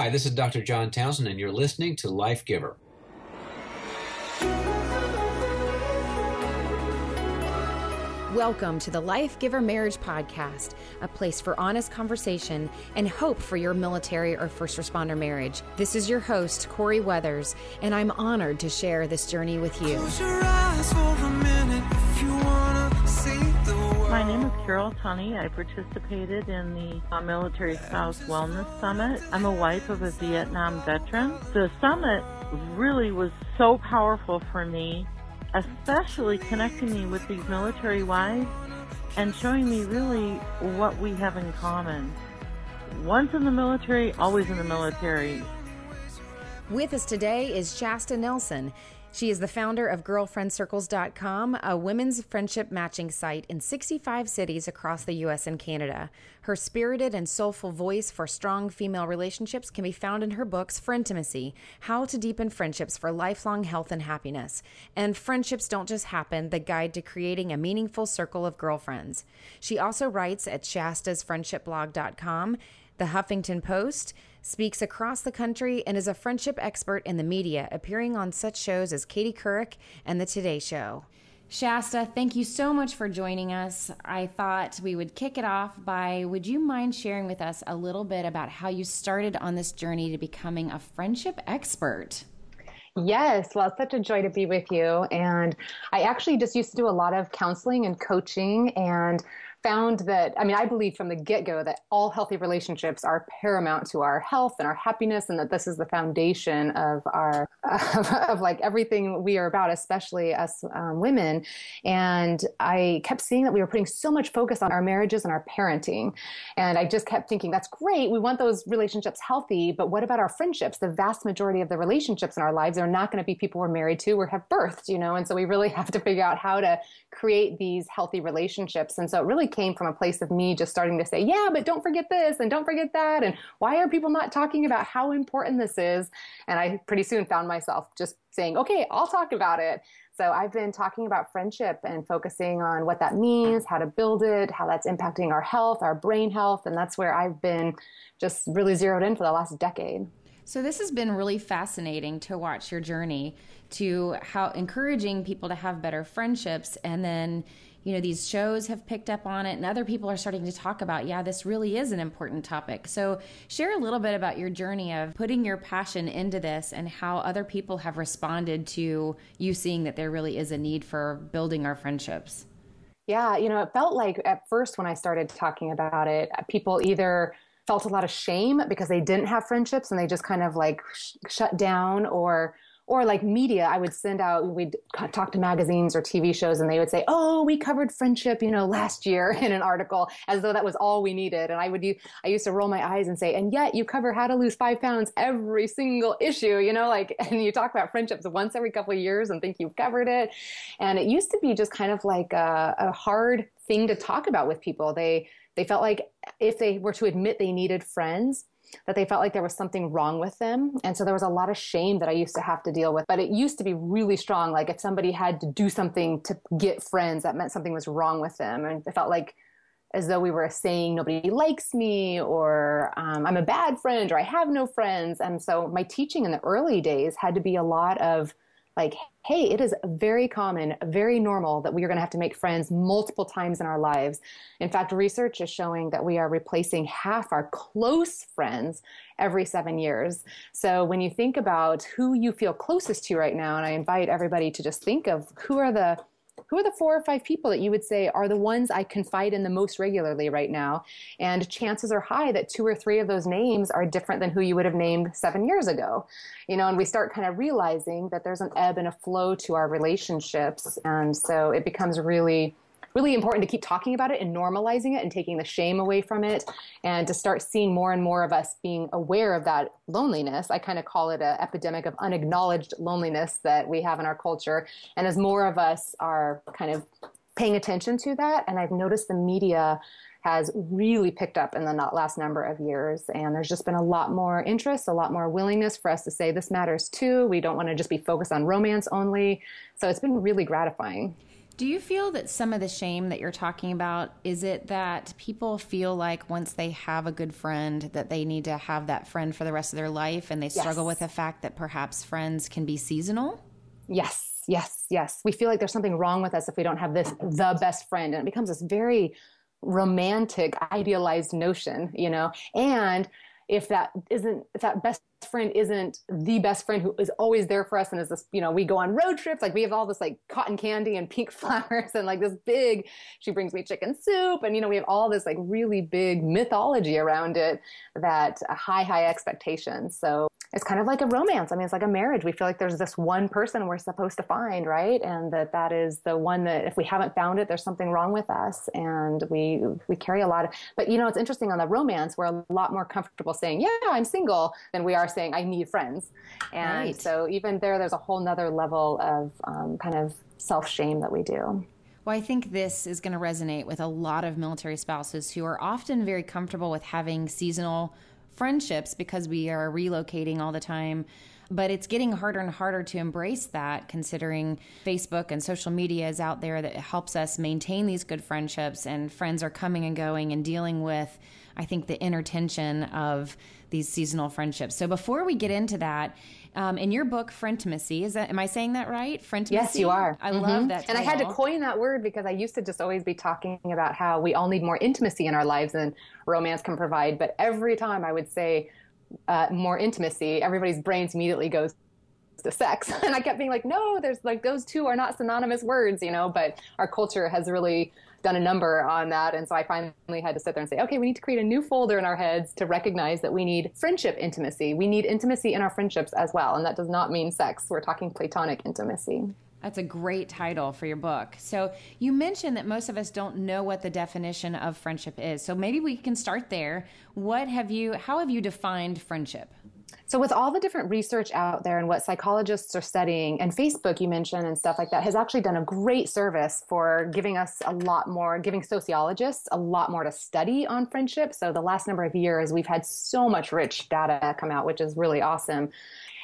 Hi, this is Dr. John Townsend, and you're listening to Life Giver. Welcome to the Life Giver Marriage Podcast, a place for honest conversation and hope for your military or first responder marriage. This is your host, Corey Weathers, and I'm honored to share this journey with you. My name is Carol Tunney. I participated in the uh, Military Spouse Wellness Summit. I'm a wife of a Vietnam veteran. The summit really was so powerful for me especially connecting me with these military wives and showing me really what we have in common. Once in the military, always in the military. With us today is Shasta Nelson. She is the founder of GirlfriendCircles.com, a women's friendship matching site in 65 cities across the U.S. and Canada. Her spirited and soulful voice for strong female relationships can be found in her books Frientimacy, How to Deepen Friendships for Lifelong Health and Happiness, and Friendships Don't Just Happen The Guide to Creating a Meaningful Circle of Girlfriends. She also writes at ShastasFriendshipBlog.com, The Huffington Post, speaks across the country, and is a friendship expert in the media, appearing on such shows as Katie Couric and The Today Show. Shasta, thank you so much for joining us. I thought we would kick it off by would you mind sharing with us a little bit about how you started on this journey to becoming a friendship expert? Yes, well, it's such a joy to be with you. And I actually just used to do a lot of counseling and coaching and found that, I mean, I believe from the get go that all healthy relationships are paramount to our health and our happiness, and that this is the foundation of our, of, of like everything we are about, especially us um, women. And I kept seeing that we were putting so much focus on our marriages and our parenting. And I just kept thinking, that's great. We want those relationships healthy, but what about our friendships? The vast majority of the relationships in our lives are not going to be people we're married to or have birthed, you know? And so we really have to figure out how to create these healthy relationships. And so it really came from a place of me just starting to say, yeah, but don't forget this and don't forget that. And why are people not talking about how important this is? And I pretty soon found myself just saying, okay, I'll talk about it. So I've been talking about friendship and focusing on what that means, how to build it, how that's impacting our health, our brain health. And that's where I've been just really zeroed in for the last decade. So this has been really fascinating to watch your journey to how encouraging people to have better friendships and then you know these shows have picked up on it and other people are starting to talk about yeah this really is an important topic. So share a little bit about your journey of putting your passion into this and how other people have responded to you seeing that there really is a need for building our friendships. Yeah you know it felt like at first when i started talking about it people either felt a lot of shame because they didn't have friendships and they just kind of like sh- shut down or or like media i would send out we'd talk to magazines or tv shows and they would say oh we covered friendship you know last year in an article as though that was all we needed. And i would i used to roll my eyes and say and yet you cover how to lose five pounds every single issue you know like and you talk about friendships once every couple of years and think you've covered it. And it used to be just kind of like a, a hard thing to talk about with people. They they felt like if they were to admit they needed friends that they felt like there was something wrong with them. And so there was a lot of shame that I used to have to deal with. But it used to be really strong. Like if somebody had to do something to get friends, that meant something was wrong with them. And it felt like as though we were saying nobody likes me or um, I'm a bad friend or I have no friends. And so my teaching in the early days had to be a lot of like, hey, it is very common, very normal that we are going to have to make friends multiple times in our lives. In fact, research is showing that we are replacing half our close friends every seven years. So when you think about who you feel closest to right now, and I invite everybody to just think of who are the who are the four or five people that you would say are the ones I confide in the most regularly right now? And chances are high that two or three of those names are different than who you would have named seven years ago. You know, and we start kind of realizing that there's an ebb and a flow to our relationships. And so it becomes really really important to keep talking about it and normalizing it and taking the shame away from it and to start seeing more and more of us being aware of that loneliness. I kind of call it an epidemic of unacknowledged loneliness that we have in our culture. And as more of us are kind of paying attention to that, and I've noticed the media has really picked up in the last number of years. And there's just been a lot more interest, a lot more willingness for us to say this matters too. We don't want to just be focused on romance only. So it's been really gratifying. Do you feel that some of the shame that you're talking about is it that people feel like once they have a good friend that they need to have that friend for the rest of their life and they struggle yes. with the fact that perhaps friends can be seasonal? Yes, yes, yes. We feel like there's something wrong with us if we don't have this the best friend and it becomes this very romantic idealized notion, you know. And if that isn't if that best friend isn't the best friend who is always there for us and is this you know we go on road trips like we have all this like cotton candy and pink flowers and like this big she brings me chicken soup and you know we have all this like really big mythology around it that high high expectations so it's kind of like a romance. I mean, it's like a marriage. We feel like there's this one person we're supposed to find, right? And that that is the one that if we haven't found it, there's something wrong with us. And we we carry a lot of. But you know, it's interesting on the romance. We're a lot more comfortable saying, "Yeah, I'm single," than we are saying, "I need friends." And right. so even there, there's a whole nother level of um, kind of self shame that we do. Well, I think this is going to resonate with a lot of military spouses who are often very comfortable with having seasonal friendships because we are relocating all the time. But it's getting harder and harder to embrace that considering Facebook and social media is out there that helps us maintain these good friendships and friends are coming and going and dealing with, I think, the inner tension of these seasonal friendships. So before we get into that, um, in your book, Frientimacy, is that am I saying that right? Frientimacy. Yes, you are. I mm-hmm. love that. Title. And I had to coin that word because I used to just always be talking about how we all need more intimacy in our lives than romance can provide. But every time I would say uh, more intimacy, everybody's brains immediately goes to sex. And I kept being like, no, there's like those two are not synonymous words, you know, but our culture has really done a number on that. And so I finally had to sit there and say, okay, we need to create a new folder in our heads to recognize that we need friendship intimacy. We need intimacy in our friendships as well. And that does not mean sex. We're talking platonic intimacy. That's a great title for your book. So, you mentioned that most of us don't know what the definition of friendship is. So, maybe we can start there. What have you how have you defined friendship? So, with all the different research out there and what psychologists are studying, and Facebook you mentioned and stuff like that, has actually done a great service for giving us a lot more, giving sociologists a lot more to study on friendship. So, the last number of years, we've had so much rich data come out, which is really awesome.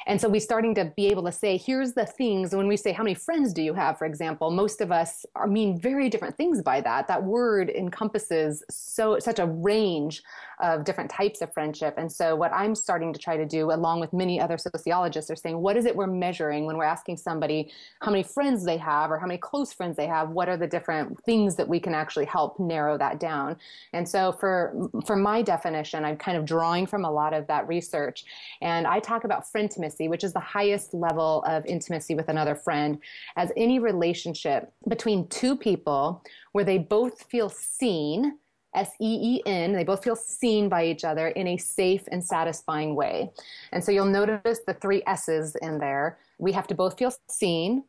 And so we're starting to be able to say, here's the things. When we say, how many friends do you have, for example, most of us are, mean very different things by that. That word encompasses so such a range of different types of friendship. And so what I'm starting to try to do, along with many other sociologists, are saying, what is it we're measuring when we're asking somebody how many friends they have or how many close friends they have? What are the different things that we can actually help narrow that down? And so for for my definition, I'm kind of drawing from a lot of that research. And I talk about frientimacy intimacy, which is the highest level of intimacy with another friend, as any relationship between two people where they both feel seen. S E E N, they both feel seen by each other in a safe and satisfying way. And so you'll notice the three S's in there. We have to both feel seen,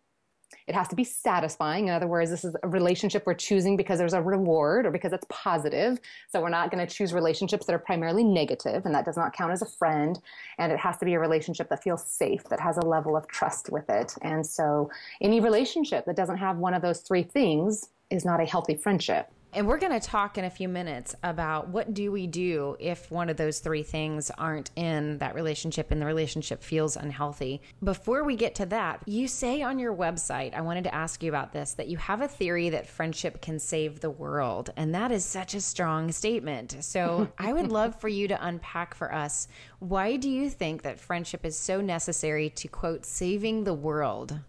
it has to be satisfying. In other words, this is a relationship we're choosing because there's a reward or because it's positive. So we're not going to choose relationships that are primarily negative, and that does not count as a friend. And it has to be a relationship that feels safe, that has a level of trust with it. And so any relationship that doesn't have one of those three things is not a healthy friendship. And we're going to talk in a few minutes about what do we do if one of those three things aren't in that relationship and the relationship feels unhealthy. Before we get to that, you say on your website, I wanted to ask you about this, that you have a theory that friendship can save the world. And that is such a strong statement. So I would love for you to unpack for us why do you think that friendship is so necessary to quote, saving the world?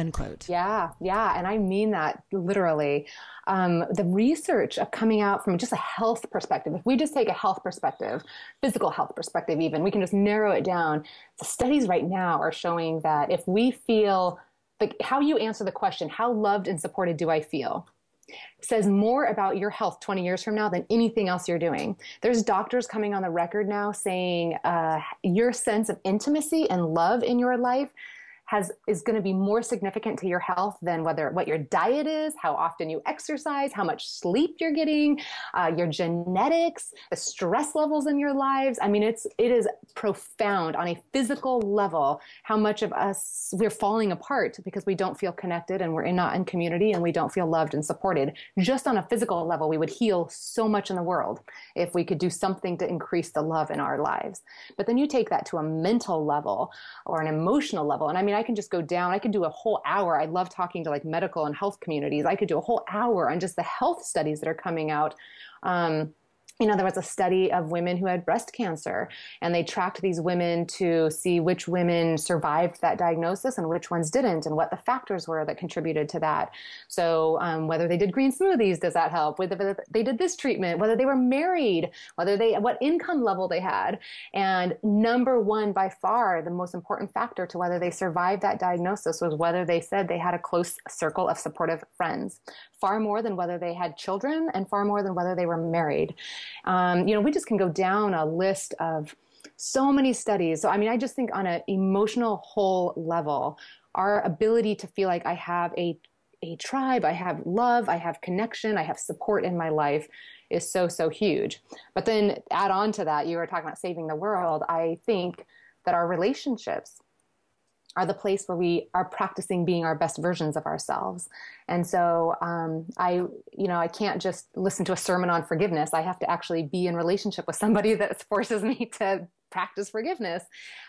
Unquote. Yeah, yeah. And I mean that literally. Um, the research of coming out from just a health perspective, if we just take a health perspective, physical health perspective, even, we can just narrow it down. The studies right now are showing that if we feel like how you answer the question, how loved and supported do I feel? says more about your health 20 years from now than anything else you're doing. There's doctors coming on the record now saying uh, your sense of intimacy and love in your life has is going to be more significant to your health than whether what your diet is, how often you exercise, how much sleep you're getting, uh, your genetics, the stress levels in your lives. I mean, it's it is profound on a physical level how much of us we're falling apart because we don't feel connected and we're not in community and we don't feel loved and supported. Just on a physical level, we would heal so much in the world if we could do something to increase the love in our lives. But then you take that to a mental level or an emotional level, and I mean. Can just go down. I could do a whole hour. I love talking to like medical and health communities. I could do a whole hour on just the health studies that are coming out. Um, you know, there was a study of women who had breast cancer, and they tracked these women to see which women survived that diagnosis and which ones didn't, and what the factors were that contributed to that. So, um, whether they did green smoothies, does that help? Whether they did this treatment, whether they were married, whether they, what income level they had. And number one, by far, the most important factor to whether they survived that diagnosis was whether they said they had a close circle of supportive friends, far more than whether they had children and far more than whether they were married. Um, you know, we just can go down a list of so many studies. So, I mean, I just think on an emotional whole level, our ability to feel like I have a a tribe, I have love, I have connection, I have support in my life is so, so huge. But then add on to that, you were talking about saving the world. I think that our relationships are the place where we are practicing being our best versions of ourselves. And so um, I, you know, I can't just listen to a sermon on forgiveness. I have to actually be in relationship with somebody that forces me to practice forgiveness.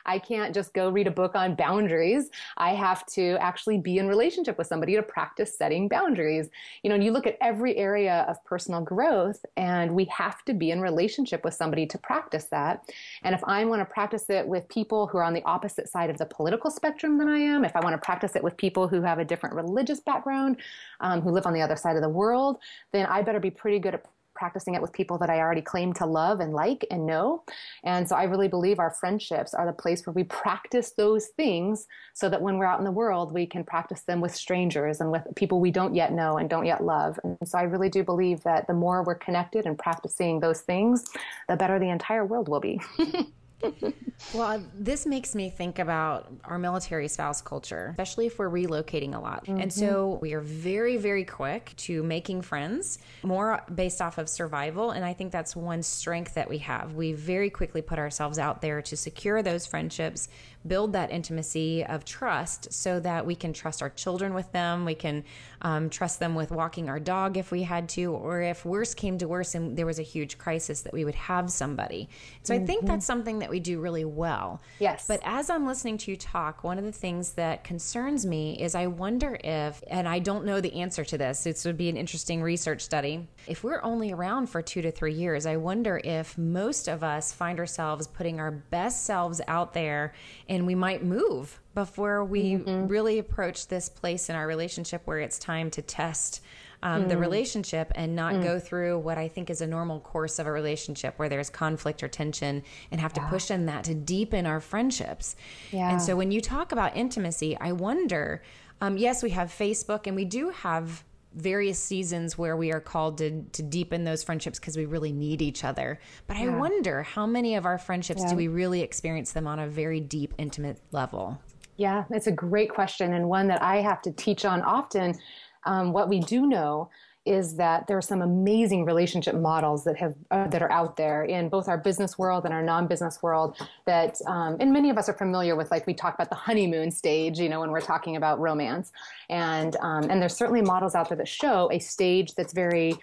I can't just go read a book on boundaries. I have to actually be in relationship with somebody to practice setting boundaries. You know, and you look at every area of personal growth and we have to be in relationship with somebody to practice that. And if I want to practice it with people who are on the opposite side of the political spectrum than I am, if I want to practice it with people who have a different religious background, um, who live on the other side of the world, then I better be pretty good at practicing it with people that I already claim to love and like and know. And so I really believe our friendships are the place where we practice those things so that when we're out in the world, we can practice them with strangers and with people we don't yet know and don't yet love. And so I really do believe that the more we're connected and practicing those things, the better the entire world will be. well, this makes me think about our military spouse culture, especially if we're relocating a lot. Mm-hmm. And so we are very, very quick to making friends, more based off of survival. And I think that's one strength that we have. We very quickly put ourselves out there to secure those friendships build that intimacy of trust so that we can trust our children with them. We can um, trust them with walking our dog if we had to, or if worse came to worse and there was a huge crisis, that we would have somebody. So mm-hmm. I think mm-hmm. that's something that we do really well. Yes. But as I'm listening to you talk, one of the things that concerns me is I wonder if, and I don't know the answer to this, this would be an interesting research study. If we're only around for two to three years, I wonder if most of us find ourselves putting our best selves out there and we might move before we mm-hmm. really approach this place in our relationship where it's time to test um, mm. the relationship and not mm. go through what I think is a normal course of a relationship where there's conflict or tension and have to push in that to deepen our friendships. Yeah. And so when you talk about intimacy, I wonder um, yes, we have Facebook and we do have various seasons where we are called to, to deepen those friendships because we really need each other. But yeah. I wonder how many of our friendships yeah. do we really experience them on a very deep, intimate level? Yeah, it's a great question and one that I have to teach on often. Um, what we do know is that there are some amazing relationship models that have uh, that are out there in both our business world and our non-business world that um, and many of us are familiar with like we talk about the honeymoon stage you know when we're talking about romance. And um, and there's certainly models out there that show a stage that's very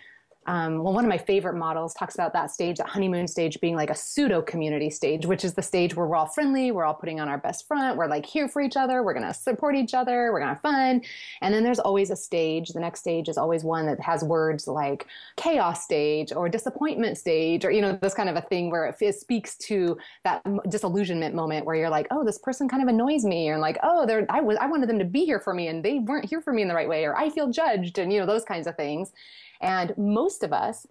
um, well, one of my favorite models talks about that stage, that honeymoon stage, being like a pseudo community stage, which is the stage where we're all friendly, we're all putting on our best front, we're like here for each other, we're to support each other, we're to have fun. And then there's always a stage. The next stage is always one that has words like chaos stage or disappointment stage, or, you know, this kind of a thing where it, it speaks to that disillusionment moment where you're like, oh, this person kind of annoys me, and like, oh, they're, I, was, I wanted them to be here for me and they weren't here for me in the right way, or I feel judged, and, you know, those kinds of things. And most of us,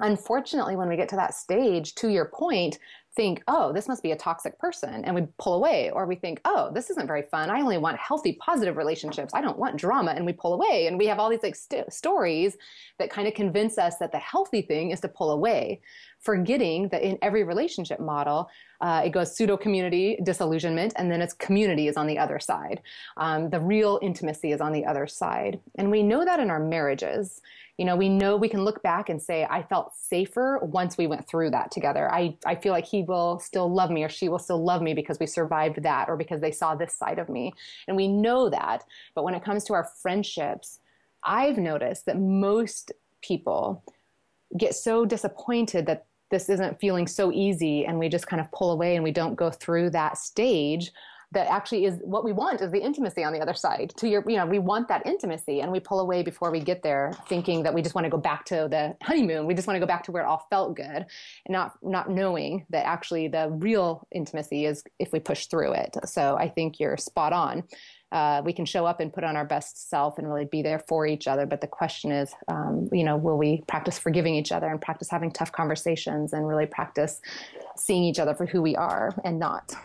unfortunately, when we get to that stage, to your point, think, oh, this must be a toxic person, and we pull away. Or we think, oh, this isn't very fun. I only want healthy, positive relationships. I don't want drama, and we pull away. And we have all these like st- stories that kind of convince us that the healthy thing is to pull away, forgetting that in every relationship model, uh, it goes pseudo community disillusionment, and then it's community is on the other side. Um, the real intimacy is on the other side, and we know that in our marriages you know, we know we can look back and say, I felt safer once we went through that together. I, I feel like he will still love me or she will still love me because we survived that or because they saw this side of me. And we know that. But when it comes to our friendships, I've noticed that most people get so disappointed that this isn't feeling so easy and we just kind of pull away and we don't go through that stage that actually is what we want is the intimacy on the other side to your you know we want that intimacy and we pull away before we get there thinking that we just want to go back to the honeymoon we just want to go back to where it all felt good and not not knowing that actually the real intimacy is if we push through it so i think you're spot on uh, we can show up and put on our best self and really be there for each other. But the question is, um, you know, will we practice forgiving each other and practice having tough conversations and really practice seeing each other for who we are and not?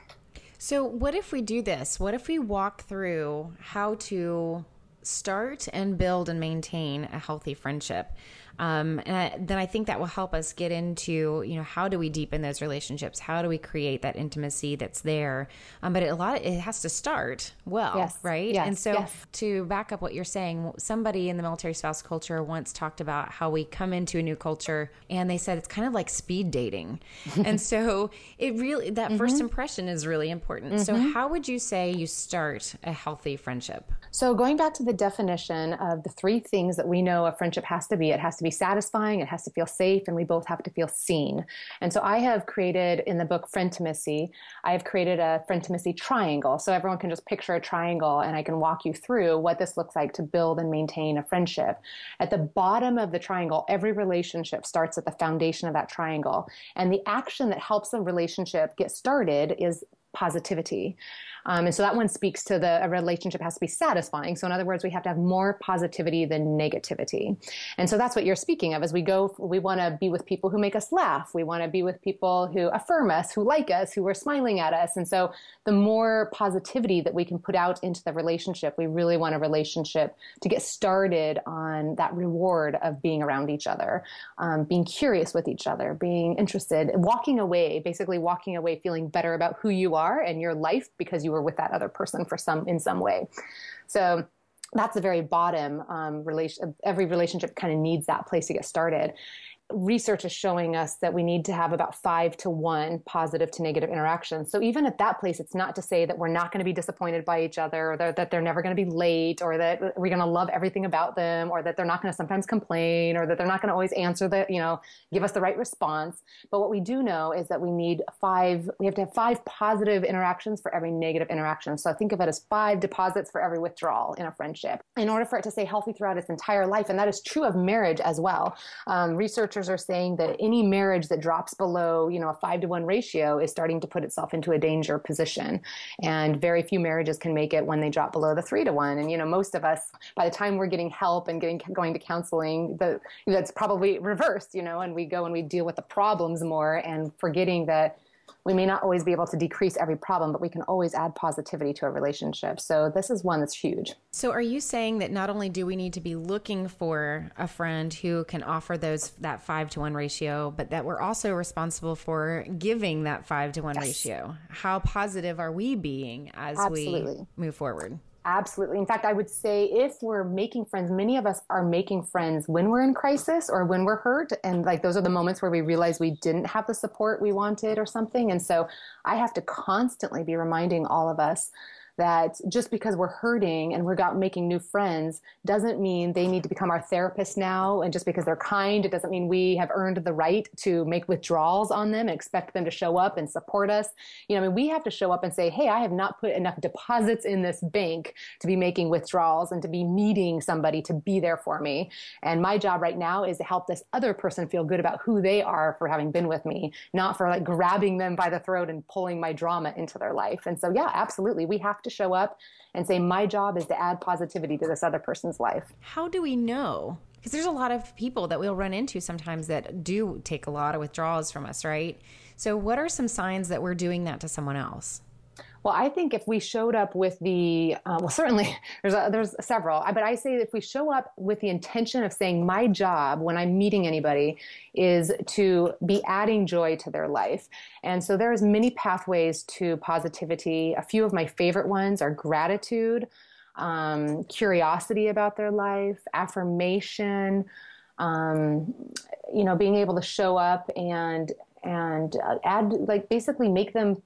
So, what if we do this? What if we walk through how to start and build and maintain a healthy friendship? Um, and I, then I think that will help us get into, you know, how do we deepen those relationships? How do we create that intimacy that's there? Um, but it, a lot, it has to start well, yes. right? Yes. And so yes. to back up what you're saying, somebody in the military spouse culture once talked about how we come into a new culture and they said it's kind of like speed dating. and so it really, that mm-hmm. first impression is really important. Mm-hmm. So how would you say you start a healthy friendship? So going back to the definition of the three things that we know a friendship has to be, it has to be satisfying, it has to feel safe, and we both have to feel seen. And so I have created in the book Frientimacy, I have created a Frientimacy triangle. So everyone can just picture a triangle and I can walk you through what this looks like to build and maintain a friendship. At the bottom of the triangle, every relationship starts at the foundation of that triangle. And the action that helps a relationship get started is positivity. Um, and so that one speaks to the a relationship has to be satisfying. So in other words, we have to have more positivity than negativity. And so that's what you're speaking of as we go, we want to be with people who make us laugh. We want to be with people who affirm us, who like us, who are smiling at us. And so the more positivity that we can put out into the relationship, we really want a relationship to get started on that reward of being around each other, um, being curious with each other, being interested, walking away, basically walking away feeling better about who you are and your life because you were with that other person for some in some way. So that's the very bottom um, relation. Every relationship kind of needs that place to get started research is showing us that we need to have about five to one positive to negative interactions. So even at that place, it's not to say that we're not going to be disappointed by each other or that, they're never going to be late or that we're going to love everything about them or that they're not going to sometimes complain or that they're not going to always answer the, you know, give us the right response. But what we do know is that we need five, we have to have five positive interactions for every negative interaction. So think of it as five deposits for every withdrawal in a friendship in order for it to stay healthy throughout its entire life. And that is true of marriage as well. Um, research researchers are saying that any marriage that drops below, you know, a five to one ratio is starting to put itself into a danger position. And very few marriages can make it when they drop below the three to one. And, you know, most of us, by the time we're getting help and getting, going to counseling, the, that's probably reversed, you know, and we go and we deal with the problems more and forgetting that we may not always be able to decrease every problem, but we can always add positivity to a relationship. So this is one that's huge. So are you saying that not only do we need to be looking for a friend who can offer those that five to one ratio, but that we're also responsible for giving that five to one yes. ratio? How positive are we being as Absolutely. we move forward? Absolutely. In fact, I would say if we're making friends, many of us are making friends when we're in crisis or when we're hurt. And like those are the moments where we realize we didn't have the support we wanted or something. And so I have to constantly be reminding all of us that just because we're hurting and we're making new friends doesn't mean they need to become our therapist now. And just because they're kind, it doesn't mean we have earned the right to make withdrawals on them and expect them to show up and support us. You know, I mean, we have to show up and say, hey, I have not put enough deposits in this bank to be making withdrawals and to be needing somebody to be there for me. And my job right now is to help this other person feel good about who they are for having been with me, not for like grabbing them by the throat and pulling my drama into their life. And so, yeah, absolutely. We have to show up and say, my job is to add positivity to this other person's life. How do we know? Because there's a lot of people that we'll run into sometimes that do take a lot of withdrawals from us, right? So, what are some signs that we're doing that to someone else? Well, I think if we showed up with the, uh, well, certainly there's a, there's several, but I say if we show up with the intention of saying my job when I'm meeting anybody is to be adding joy to their life, and so there's many pathways to positivity. A few of my favorite ones are gratitude, um, curiosity about their life, affirmation. Um, you know, being able to show up and and uh, add like basically make them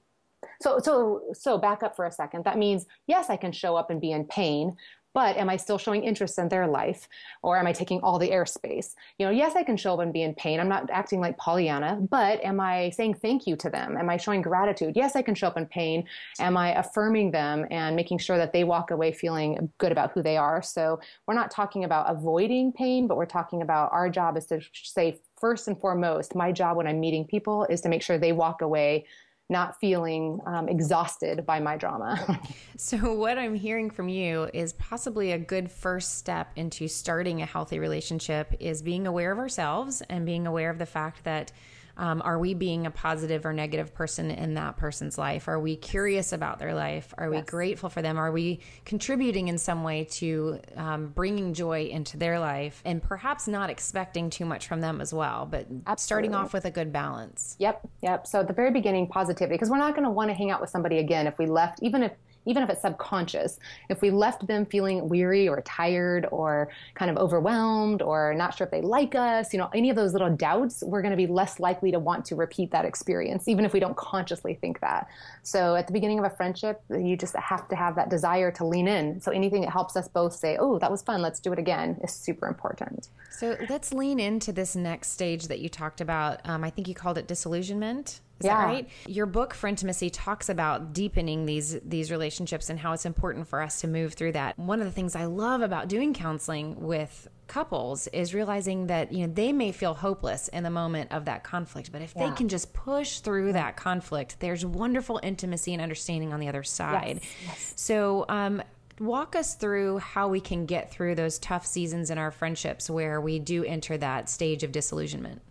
so, so, so back up for a second. That means, yes, I can show up and be in pain, but am I still showing interest in their life or am I taking all the airspace? You know, yes, I can show up and be in pain. I'm not acting like Pollyanna, but am I saying thank you to them? Am I showing gratitude? Yes, I can show up in pain. Am I affirming them and making sure that they walk away feeling good about who they are? So we're not talking about avoiding pain, but we're talking about our job is to say, first and foremost, my job when I'm meeting people is to make sure they walk away not feeling um, exhausted by my drama. so, what I'm hearing from you is possibly a good first step into starting a healthy relationship is being aware of ourselves and being aware of the fact that um, are we being a positive or negative person in that person's life? Are we curious about their life? Are yes. we grateful for them? Are we contributing in some way to um, bringing joy into their life and perhaps not expecting too much from them as well, but Absolutely. starting off with a good balance? Yep, yep. So at the very beginning, positivity, because we're not going to want to hang out with somebody again if we left, even if even if it's subconscious, if we left them feeling weary or tired or kind of overwhelmed or not sure if they like us, you know, any of those little doubts, we're going to be less likely to want to repeat that experience, even if we don't consciously think that. So at the beginning of a friendship, you just have to have that desire to lean in. So anything that helps us both say, oh, that was fun, let's do it again, is super important. So let's lean into this next stage that you talked about. Um, I think you called it disillusionment. Is yeah. that right? Your book Frientimacy, talks about deepening these these relationships and how it's important for us to move through that. One of the things I love about doing counseling with couples is realizing that you know they may feel hopeless in the moment of that conflict, but if yeah. they can just push through that conflict, there's wonderful intimacy and understanding on the other side. Yes. Yes. So, um, walk us through how we can get through those tough seasons in our friendships where we do enter that stage of disillusionment.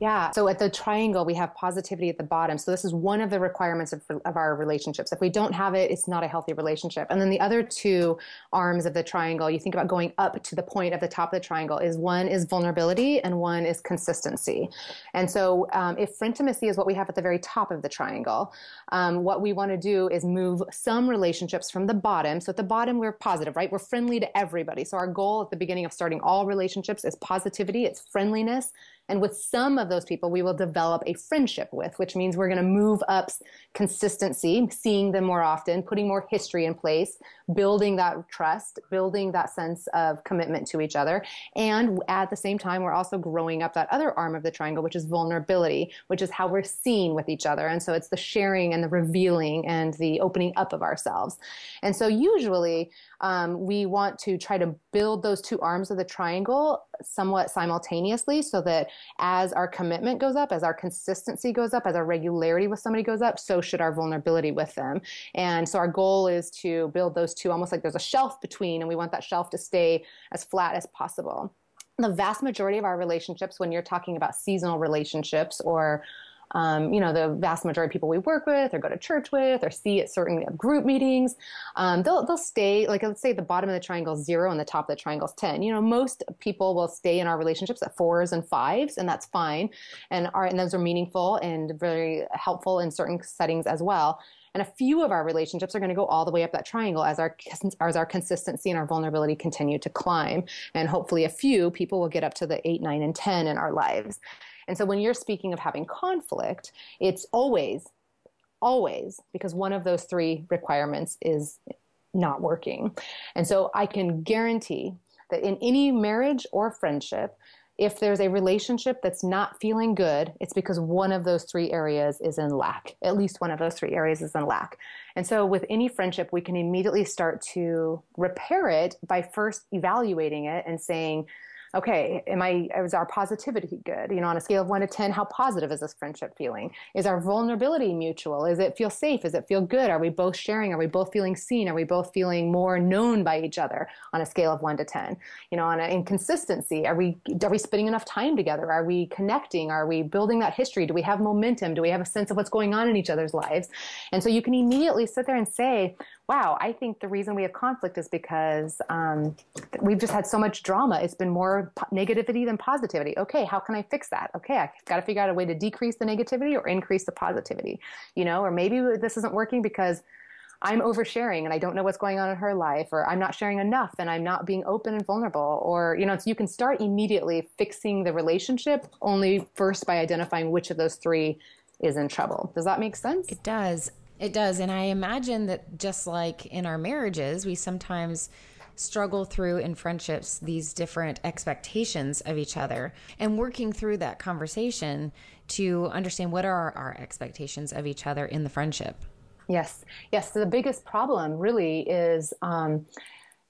Yeah. So at the triangle, we have positivity at the bottom. So this is one of the requirements of, of our relationships. If we don't have it, it's not a healthy relationship. And then the other two arms of the triangle, you think about going up to the point of the top of the triangle, is one is vulnerability and one is consistency. And so um, if frientimacy is what we have at the very top of the triangle, um, what we want to do is move some relationships from the bottom. So at the bottom, we're positive, right? We're friendly to everybody. So our goal at the beginning of starting all relationships is positivity, it's friendliness, and with some of those people, we will develop a friendship with, which means we're going to move up consistency, seeing them more often, putting more history in place, building that trust, building that sense of commitment to each other. And at the same time, we're also growing up that other arm of the triangle, which is vulnerability, which is how we're seen with each other. And so it's the sharing and the revealing and the opening up of ourselves. And so usually um, we want to try to build those two arms of the triangle somewhat simultaneously so that as our commitment goes up, as our consistency goes up, as our regularity with somebody goes up, so should our vulnerability with them. And so our goal is to build those two almost like there's a shelf between, and we want that shelf to stay as flat as possible. The vast majority of our relationships, when you're talking about seasonal relationships or um, you know, the vast majority of people we work with or go to church with or see at certain group meetings, um, they'll, they'll stay, like let's say the bottom of the triangle is zero and the top of the triangle is 10. You know, most people will stay in our relationships at fours and fives, and that's fine. And, our, and those are meaningful and very helpful in certain settings as well. And a few of our relationships are going to go all the way up that triangle as our as our consistency and our vulnerability continue to climb. And hopefully, a few people will get up to the eight, nine, and ten in our lives. And so when you're speaking of having conflict, it's always, always because one of those three requirements is not working. And so I can guarantee that in any marriage or friendship, if there's a relationship that's not feeling good, it's because one of those three areas is in lack. At least one of those three areas is in lack. And so with any friendship, we can immediately start to repair it by first evaluating it and saying, okay, am I, is our positivity good? You know, on a scale of one to 10, how positive is this friendship feeling? Is our vulnerability mutual? Is it feel safe? Does it feel good? Are we both sharing? Are we both feeling seen? Are we both feeling more known by each other on a scale of one to 10? You know, on an inconsistency, are we, are we spending enough time together? Are we connecting? Are we building that history? Do we have momentum? Do we have a sense of what's going on in each other's lives? And so you can immediately sit there and say, wow, I think the reason we have conflict is because um, we've just had so much drama. It's been more po- negativity than positivity. Okay, how can I fix that? Okay, I've got to figure out a way to decrease the negativity or increase the positivity, you know, or maybe this isn't working because I'm oversharing and I don't know what's going on in her life, or I'm not sharing enough and I'm not being open and vulnerable, or, you know, so you can start immediately fixing the relationship only first by identifying which of those three is in trouble. Does that make sense? It does. It does. And I imagine that just like in our marriages, we sometimes struggle through in friendships these different expectations of each other and working through that conversation to understand what are our expectations of each other in the friendship. Yes, yes. So the biggest problem really is um,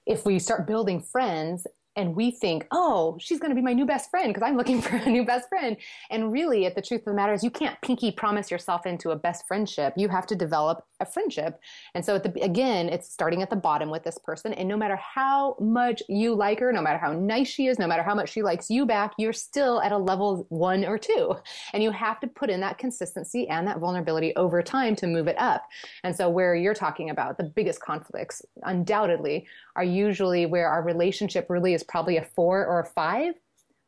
if we start building friends and we think, oh, she's going to be my new best friend because I'm looking for a new best friend. And really, at the truth of the matter is, you can't pinky promise yourself into a best friendship. You have to develop a friendship. And so, at the again, it's starting at the bottom with this person. And no matter how much you like her, no matter how nice she is, no matter how much she likes you back, you're still at a level one or two. And you have to put in that consistency and that vulnerability over time to move it up. And so, where you're talking about the biggest conflicts, undoubtedly, are usually where our relationship really is probably a four or a five,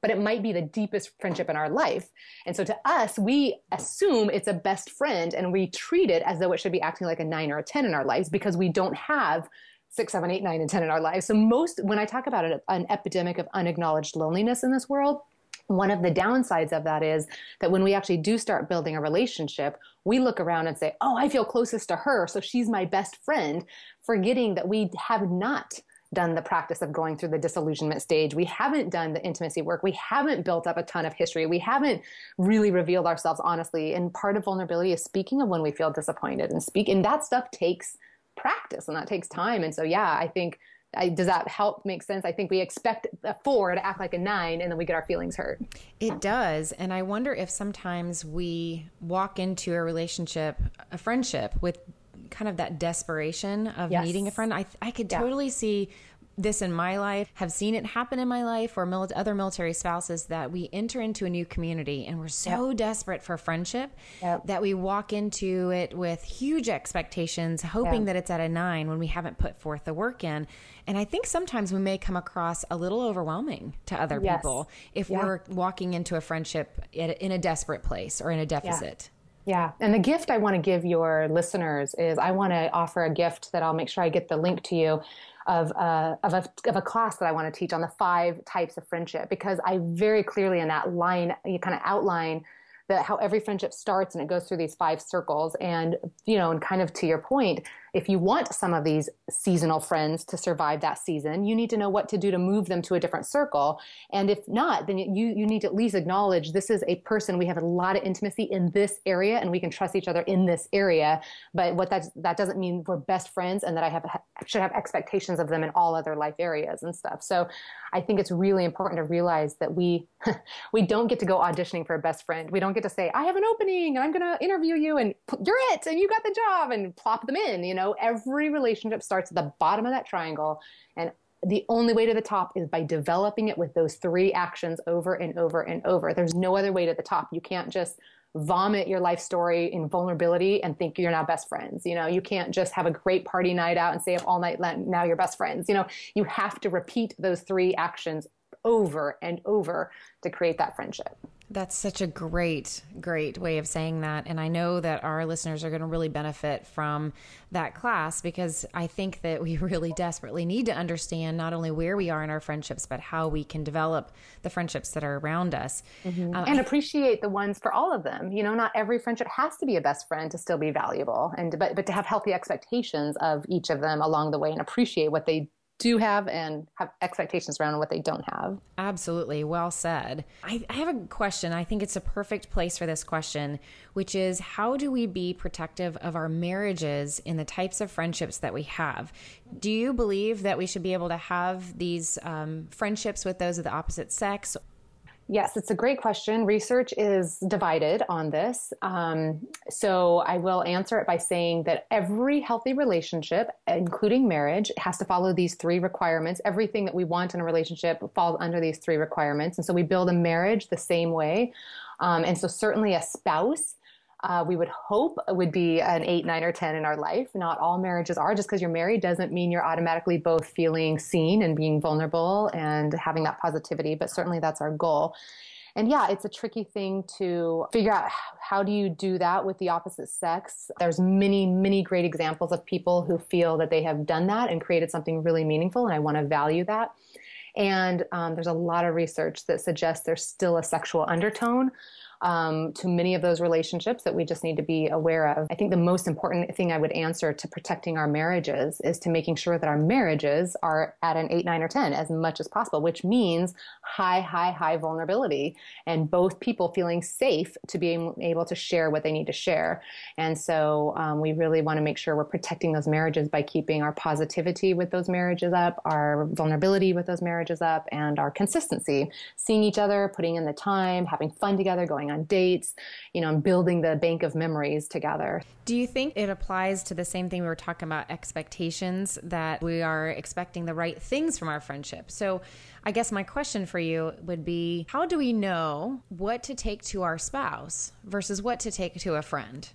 but it might be the deepest friendship in our life. And so to us, we assume it's a best friend and we treat it as though it should be acting like a nine or a 10 in our lives because we don't have six, seven, eight, nine, and 10 in our lives. So most, when I talk about it, an epidemic of unacknowledged loneliness in this world, one of the downsides of that is that when we actually do start building a relationship, we look around and say, Oh, I feel closest to her, so she's my best friend, forgetting that we have not done the practice of going through the disillusionment stage. We haven't done the intimacy work. We haven't built up a ton of history. We haven't really revealed ourselves honestly. And part of vulnerability is speaking of when we feel disappointed and speak. And that stuff takes practice and that takes time. And so, yeah, I think I, does that help make sense? I think we expect a four to act like a nine and then we get our feelings hurt. It does. And I wonder if sometimes we walk into a relationship, a friendship with kind of that desperation of yes. needing a friend. I, I could yeah. totally see this in my life, have seen it happen in my life or mil- other military spouses that we enter into a new community and we're so yep. desperate for friendship yep. that we walk into it with huge expectations, hoping yep. that it's at a nine when we haven't put forth the work in. And I think sometimes we may come across a little overwhelming to other yes. people if yeah. we're walking into a friendship in a desperate place or in a deficit. Yeah. Yeah. And the gift I want to give your listeners is I want to offer a gift that I'll make sure I get the link to you of, uh, of, a, of a class that I want to teach on the five types of friendship because I very clearly in that line, you kind of outline that how every friendship starts and it goes through these five circles. And, you know, and kind of to your point, if you want some of these seasonal friends to survive that season, you need to know what to do to move them to a different circle. And if not, then you, you need to at least acknowledge this is a person, we have a lot of intimacy in this area and we can trust each other in this area. But what that, that doesn't mean we're best friends and that I have, should have expectations of them in all other life areas and stuff. So I think it's really important to realize that we, we don't get to go auditioning for a best friend. We don't get to say, I have an opening and I'm going to interview you and you're it and you got the job and plop them in, you know, know every relationship starts at the bottom of that triangle and the only way to the top is by developing it with those three actions over and over and over. There's no other way to the top. You can't just vomit your life story in vulnerability and think you're now best friends. You know, you can't just have a great party night out and stay up all night, now you're best friends. You know, you have to repeat those three actions over and over to create that friendship. That's such a great, great way of saying that. And I know that our listeners are going to really benefit from that class because I think that we really desperately need to understand not only where we are in our friendships, but how we can develop the friendships that are around us. Mm-hmm. Um, and appreciate the ones for all of them. You know, not every friendship has to be a best friend to still be valuable. And, but, but to have healthy expectations of each of them along the way and appreciate what they do have and have expectations around what they don't have. Absolutely. Well said. I, I, have a question. I think it's a perfect place for this question, which is how do we be protective of our marriages in the types of friendships that we have? Do you believe that we should be able to have these um, friendships with those of the opposite sex? Yes, it's a great question. Research is divided on this. Um, so I will answer it by saying that every healthy relationship, including marriage, has to follow these three requirements. Everything that we want in a relationship falls under these three requirements. And so we build a marriage the same way. Um, and so certainly a spouse uh, we would hope would be an eight, nine, or 10 in our life. Not all marriages are. Just because you're married doesn't mean you're automatically both feeling seen and being vulnerable and having that positivity, but certainly that's our goal. And yeah, it's a tricky thing to figure out how do you do that with the opposite sex. There's many, many great examples of people who feel that they have done that and created something really meaningful, and I want to value that. And um, there's a lot of research that suggests there's still a sexual undertone um, to many of those relationships that we just need to be aware of. I think the most important thing I would answer to protecting our marriages is to making sure that our marriages are at an eight, nine, or 10 as much as possible, which means high, high, high vulnerability and both people feeling safe to be able to share what they need to share. And so um, we really want to make sure we're protecting those marriages by keeping our positivity with those marriages up, our vulnerability with those marriages up, and our consistency. Seeing each other, putting in the time, having fun together, going on dates, you know, and building the bank of memories together. Do you think it applies to the same thing we were talking about expectations that we are expecting the right things from our friendship? So I guess my question for you would be how do we know what to take to our spouse versus what to take to a friend?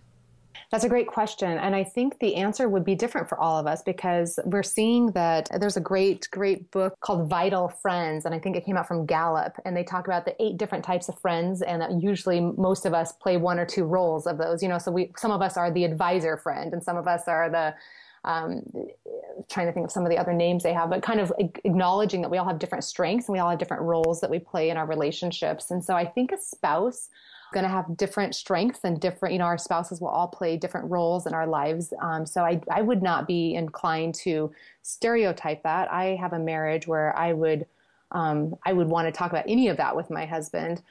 That's a great question. And I think the answer would be different for all of us because we're seeing that there's a great, great book called Vital Friends. And I think it came out from Gallup. And they talk about the eight different types of friends. And that usually most of us play one or two roles of those. You know, so we, some of us are the advisor friend and some of us are the, um, trying to think of some of the other names they have, but kind of acknowledging that we all have different strengths and we all have different roles that we play in our relationships. And so I think a spouse going to have different strengths and different, you know, our spouses will all play different roles in our lives. Um, so I, I would not be inclined to stereotype that. I have a marriage where I would, um, I would want to talk about any of that with my husband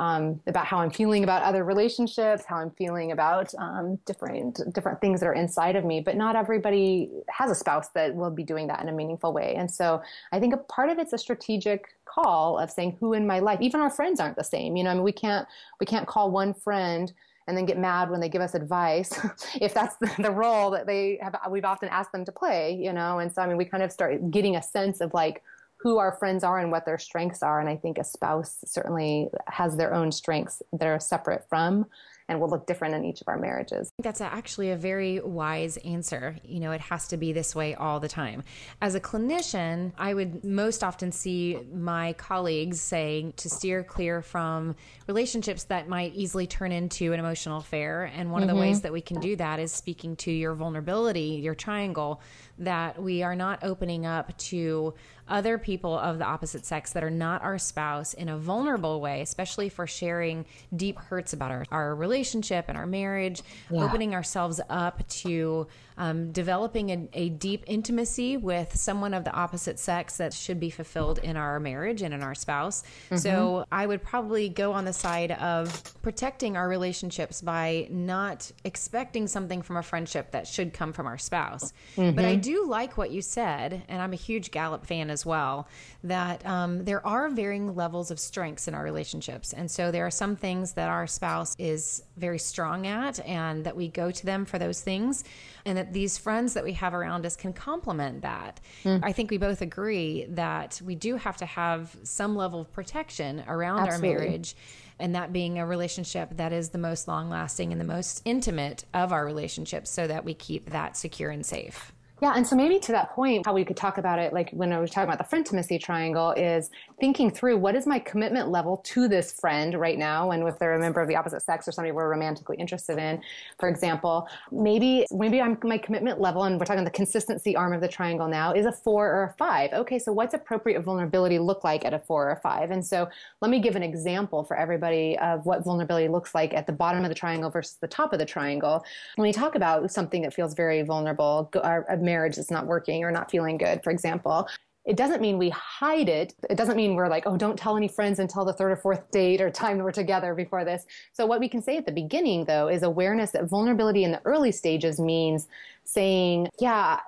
um, about how I'm feeling about other relationships, how I'm feeling about um, different different things that are inside of me. But not everybody has a spouse that will be doing that in a meaningful way. And so I think a part of it's a strategic call of saying who in my life. Even our friends aren't the same. You know, I mean, we can't we can't call one friend and then get mad when they give us advice if that's the, the, role that they have we've often asked them to play you know and so i mean we kind of start getting a sense of like who our friends are and what their strengths are. And I think a spouse certainly has their own strengths that are separate from and will look different in each of our marriages. That's actually a very wise answer. You know, it has to be this way all the time. As a clinician, I would most often see my colleagues saying to steer clear from relationships that might easily turn into an emotional affair. And one mm-hmm. of the ways mm-hmm. that we can do that is speaking to your vulnerability, your triangle, that we are not opening up to other people of the opposite sex that are not our spouse in a vulnerable way, especially for sharing deep hurts about our, our relationship and our marriage, yeah. opening ourselves up to um, developing a, a, deep intimacy with someone of the opposite sex that should be fulfilled in our marriage and in our spouse. Mm-hmm. So I would probably go on the side of protecting our relationships by not expecting something from a friendship that should come from our spouse. Mm-hmm. But I do like what you said, and I'm a huge Gallup fan as well, that um, there are varying levels of strengths in our relationships. And so there are some things that our spouse is very strong at, and that we go to them for those things and that these friends that we have around us can complement that. Mm. I think we both agree that we do have to have some level of protection around Absolutely. our marriage and that being a relationship that is the most long lasting and the most intimate of our relationships so that we keep that secure and safe. Yeah, and so maybe to that point, how we could talk about it, like when I was talking about the frientimacy triangle, is thinking through what is my commitment level to this friend right now, and if they're a member of the opposite sex or somebody we're romantically interested in, for example, maybe maybe I'm my commitment level, and we're talking the consistency arm of the triangle now, is a four or a five. Okay, so what's appropriate vulnerability look like at a four or a five? And so let me give an example for everybody of what vulnerability looks like at the bottom of the triangle versus the top of the triangle. When we talk about something that feels very vulnerable, our, marriage is not working or not feeling good, for example, it doesn't mean we hide it. It doesn't mean we're like, oh, don't tell any friends until the third or fourth date or time that we're together before this. So, what we can say at the beginning, though, is awareness that vulnerability in the early stages means saying, yeah,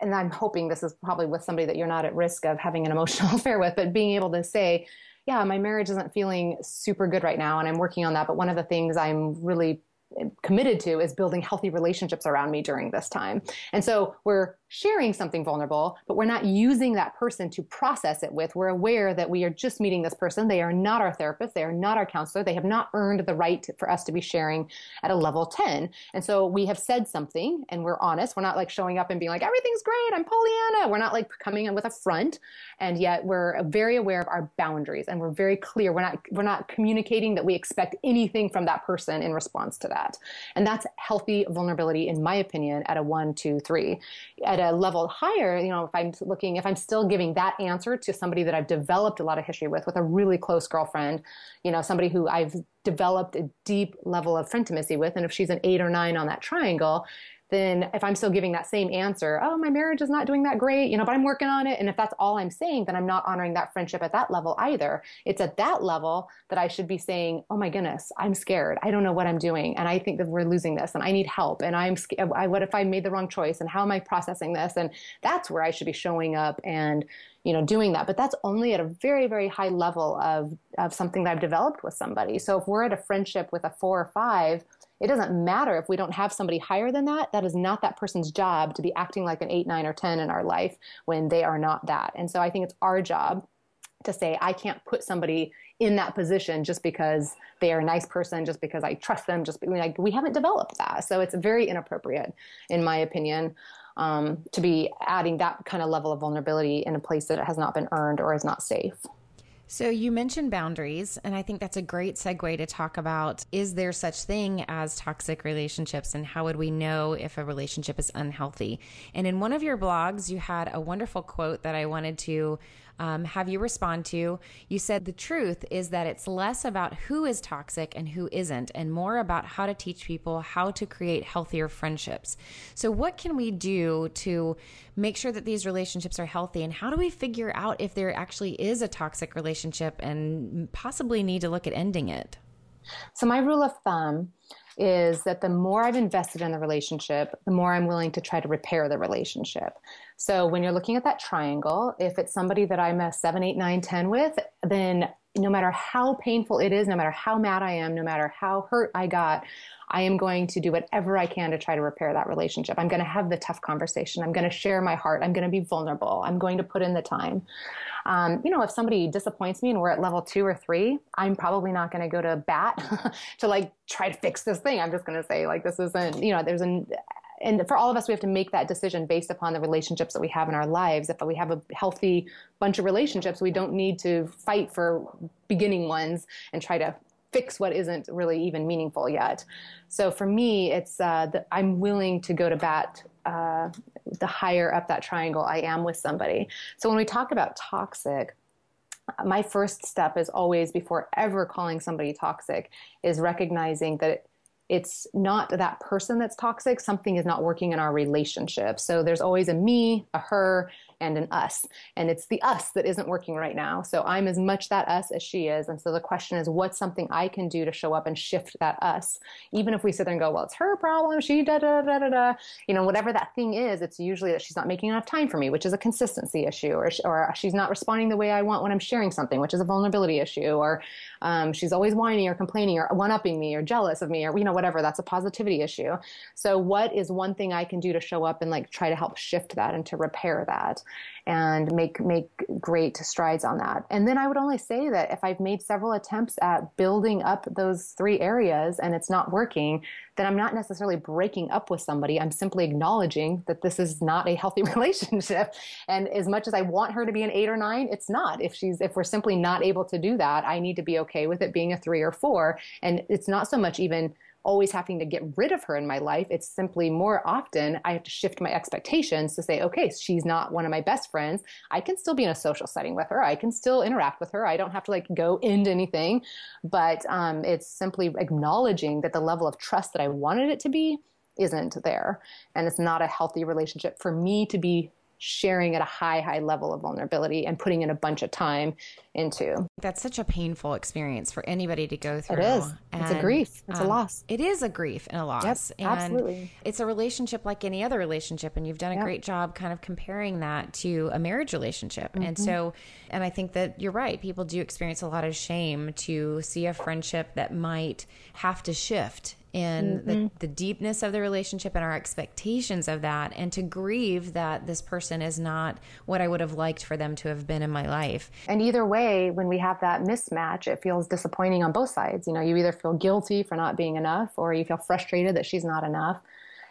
and I'm hoping this is probably with somebody that you're not at risk of having an emotional affair with, but being able to say, yeah, my marriage isn't feeling super good right now, and I'm working on that. But one of the things I'm really committed to is building healthy relationships around me during this time. And so we're sharing something vulnerable, but we're not using that person to process it with. We're aware that we are just meeting this person. They are not our therapist. They are not our counselor. They have not earned the right for us to be sharing at a level 10. And so we have said something and we're honest. We're not like showing up and being like, everything's great. I'm Pollyanna. We're not like coming in with a front. And yet we're very aware of our boundaries and we're very clear. We're not, we're not communicating that we expect anything from that person in response to that. And that's healthy vulnerability, in my opinion, at a one, two, three. At at a level higher, you know, if I'm looking, if I'm still giving that answer to somebody that I've developed a lot of history with, with a really close girlfriend, you know, somebody who I've developed a deep level of intimacy with, and if she's an eight or nine on that triangle, then if I'm still giving that same answer, oh, my marriage is not doing that great, you know, but I'm working on it. And if that's all I'm saying, then I'm not honoring that friendship at that level either. It's at that level that I should be saying, oh my goodness, I'm scared. I don't know what I'm doing. And I think that we're losing this and I need help. And I'm scared. I, What if I made the wrong choice? And how am I processing this? And that's where I should be showing up and, you know, doing that. But that's only at a very, very high level of, of something that I've developed with somebody. So if we're at a friendship with a four or five, it doesn't matter if we don't have somebody higher than that. That is not that person's job to be acting like an eight, nine, or 10 in our life when they are not that. And so I think it's our job to say, I can't put somebody in that position just because they are a nice person, just because I trust them, just like we haven't developed that. So it's very inappropriate, in my opinion, um, to be adding that kind of level of vulnerability in a place that has not been earned or is not safe. So you mentioned boundaries, and I think that's a great segue to talk about is there such thing as toxic relationships and how would we know if a relationship is unhealthy? And in one of your blogs, you had a wonderful quote that I wanted to um, have you respond to. You said the truth is that it's less about who is toxic and who isn't, and more about how to teach people how to create healthier friendships. So, what can we do to make sure that these relationships are healthy? And how do we figure out if there actually is a toxic relationship and possibly need to look at ending it? So, my rule of thumb is that the more I've invested in the relationship, the more I'm willing to try to repair the relationship. So when you're looking at that triangle, if it's somebody that I'm a seven, eight, nine, 10 with, then no matter how painful it is, no matter how mad I am, no matter how hurt I got, I am going to do whatever I can to try to repair that relationship. I'm going to have the tough conversation. I'm going to share my heart. I'm going to be vulnerable. I'm going to put in the time. Um, you know, if somebody disappoints me and we're at level two or three, I'm probably not going to go to bat to like try to fix this thing. I'm just going to say like this isn't. You know, there's an and for all of us, we have to make that decision based upon the relationships that we have in our lives. If we have a healthy bunch of relationships, we don't need to fight for beginning ones and try to fix what isn't really even meaningful yet. So for me, it's uh, the, I'm willing to go to bat uh, the higher up that triangle I am with somebody. So when we talk about toxic, my first step is always before ever calling somebody toxic is recognizing that it's not that person that's toxic. Something is not working in our relationship. So there's always a me, a her, and an us. And it's the us that isn't working right now. So I'm as much that us as she is. And so the question is, what's something I can do to show up and shift that us? Even if we sit there and go, well, it's her problem, she da da da da da. You know, whatever that thing is, it's usually that she's not making enough time for me, which is a consistency issue, or, or she's not responding the way I want when I'm sharing something, which is a vulnerability issue, or um, she's always whining or complaining or one upping me or jealous of me, or, you know, whatever. That's a positivity issue. So, what is one thing I can do to show up and like try to help shift that and to repair that? And make make great strides on that. And then I would only say that if I've made several attempts at building up those three areas and it's not working, then I'm not necessarily breaking up with somebody. I'm simply acknowledging that this is not a healthy relationship. And as much as I want her to be an eight or nine, it's not. If she's if we're simply not able to do that, I need to be okay with it being a three or four. And it's not so much even always having to get rid of her in my life. It's simply more often I have to shift my expectations to say, okay, she's not one of my best friends. I can still be in a social setting with her. I can still interact with her. I don't have to like go into anything, but um, it's simply acknowledging that the level of trust that I wanted it to be isn't there. And it's not a healthy relationship for me to be sharing at a high, high level of vulnerability and putting in a bunch of time into. That's such a painful experience for anybody to go through. It is. And, it's a grief. It's um, a loss. It is a grief and a loss. Yep, and absolutely. It's a relationship like any other relationship. And you've done a yep. great job kind of comparing that to a marriage relationship. Mm-hmm. And so, and I think that you're right. People do experience a lot of shame to see a friendship that might have to shift in mm-hmm. the, the deepness of the relationship and our expectations of that, and to grieve that this person is not what I would have liked for them to have been in my life. And either way, when we have that mismatch, it feels disappointing on both sides. You know, you either feel guilty for not being enough, or you feel frustrated that she's not enough.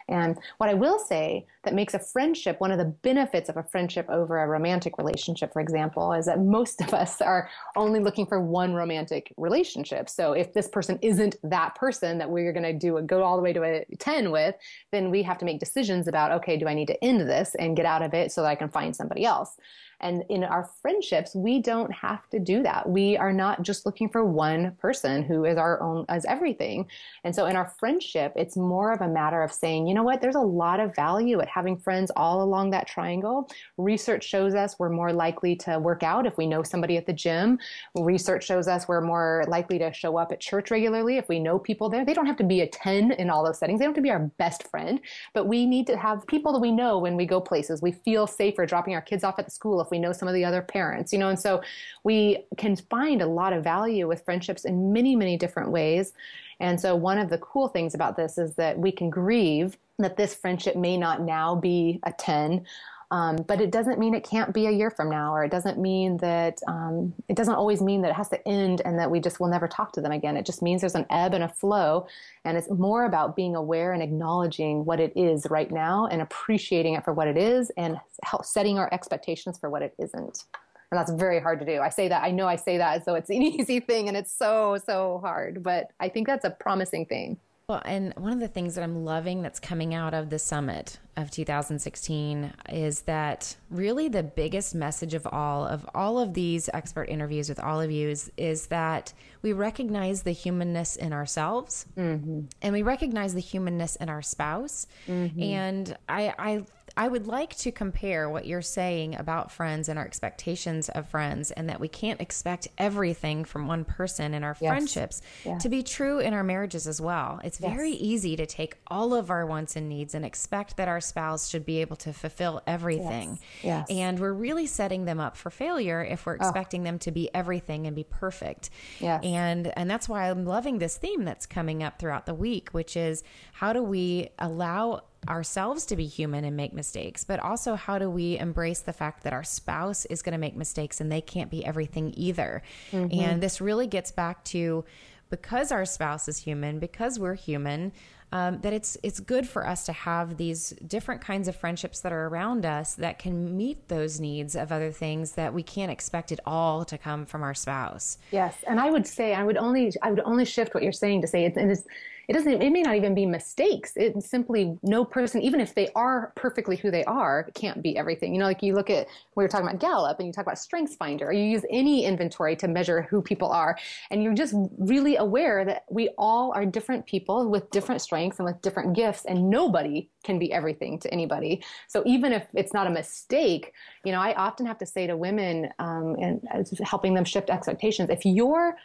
And what I will say that makes a friendship one of the benefits of a friendship over a romantic relationship, for example, is that most of us are only looking for one romantic relationship. So if this person isn't that person that we're going to do a, go all the way to a 10 with, then we have to make decisions about, okay, do I need to end this and get out of it so that I can find somebody else? And in our friendships, we don't have to do that. We are not just looking for one person who is our own as everything. And so in our friendship, it's more of a matter of saying, you know what, there's a lot of value at having friends all along that triangle. Research shows us we're more likely to work out if we know somebody at the gym. Research shows us we're more likely to show up at church regularly if we know people there. They don't have to be a 10 in all those settings. They don't have to be our best friend, but we need to have people that we know when we go places. We feel safer dropping our kids off at the school we know some of the other parents, you know, and so we can find a lot of value with friendships in many, many different ways. And so one of the cool things about this is that we can grieve that this friendship may not now be a 10 um, but it doesn't mean it can't be a year from now, or it doesn't mean that um, it doesn't always mean that it has to end and that we just will never talk to them again. It just means there's an ebb and a flow, and it's more about being aware and acknowledging what it is right now and appreciating it for what it is, and setting our expectations for what it isn't. And that's very hard to do. I say that, I know I say that as though it's an easy thing, and it's so, so hard, but I think that's a promising thing. Well, and one of the things that I'm loving that's coming out of the summit of 2016 is that really the biggest message of all of all of these expert interviews with all of you is, is that we recognize the humanness in ourselves mm-hmm. and we recognize the humanness in our spouse. Mm-hmm. And I, I I would like to compare what you're saying about friends and our expectations of friends, and that we can't expect everything from one person in our yes. friendships yeah. to be true in our marriages as well. It's yes. very easy to take all of our wants and needs and expect that our spouse should be able to fulfill everything. Yes. And we're really setting them up for failure if we're expecting oh. them to be everything and be perfect. Yes. And and that's why I'm loving this theme that's coming up throughout the week, which is how do we allow ourselves to be human and make mistakes, but also how do we embrace the fact that our spouse is going to make mistakes and they can't be everything either. Mm-hmm. And this really gets back to because our spouse is human, because we're human, um, that it's it's good for us to have these different kinds of friendships that are around us that can meet those needs of other things that we can't expect it all to come from our spouse. Yes, and I would say I would only I would only shift what you're saying to say it's and it is it doesn't it may not even be mistakes. It's simply no person even if they are perfectly who they are can't be everything. You know like you look at we were talking about gallup and you talk about StrengthsFinder. Or you use any inventory to measure who people are. And you're just really aware that we all are different people with different strengths and with different gifts and nobody can be everything to anybody. So even if it's not a mistake you know i often have to say to women um, and helping them shift expectations if you're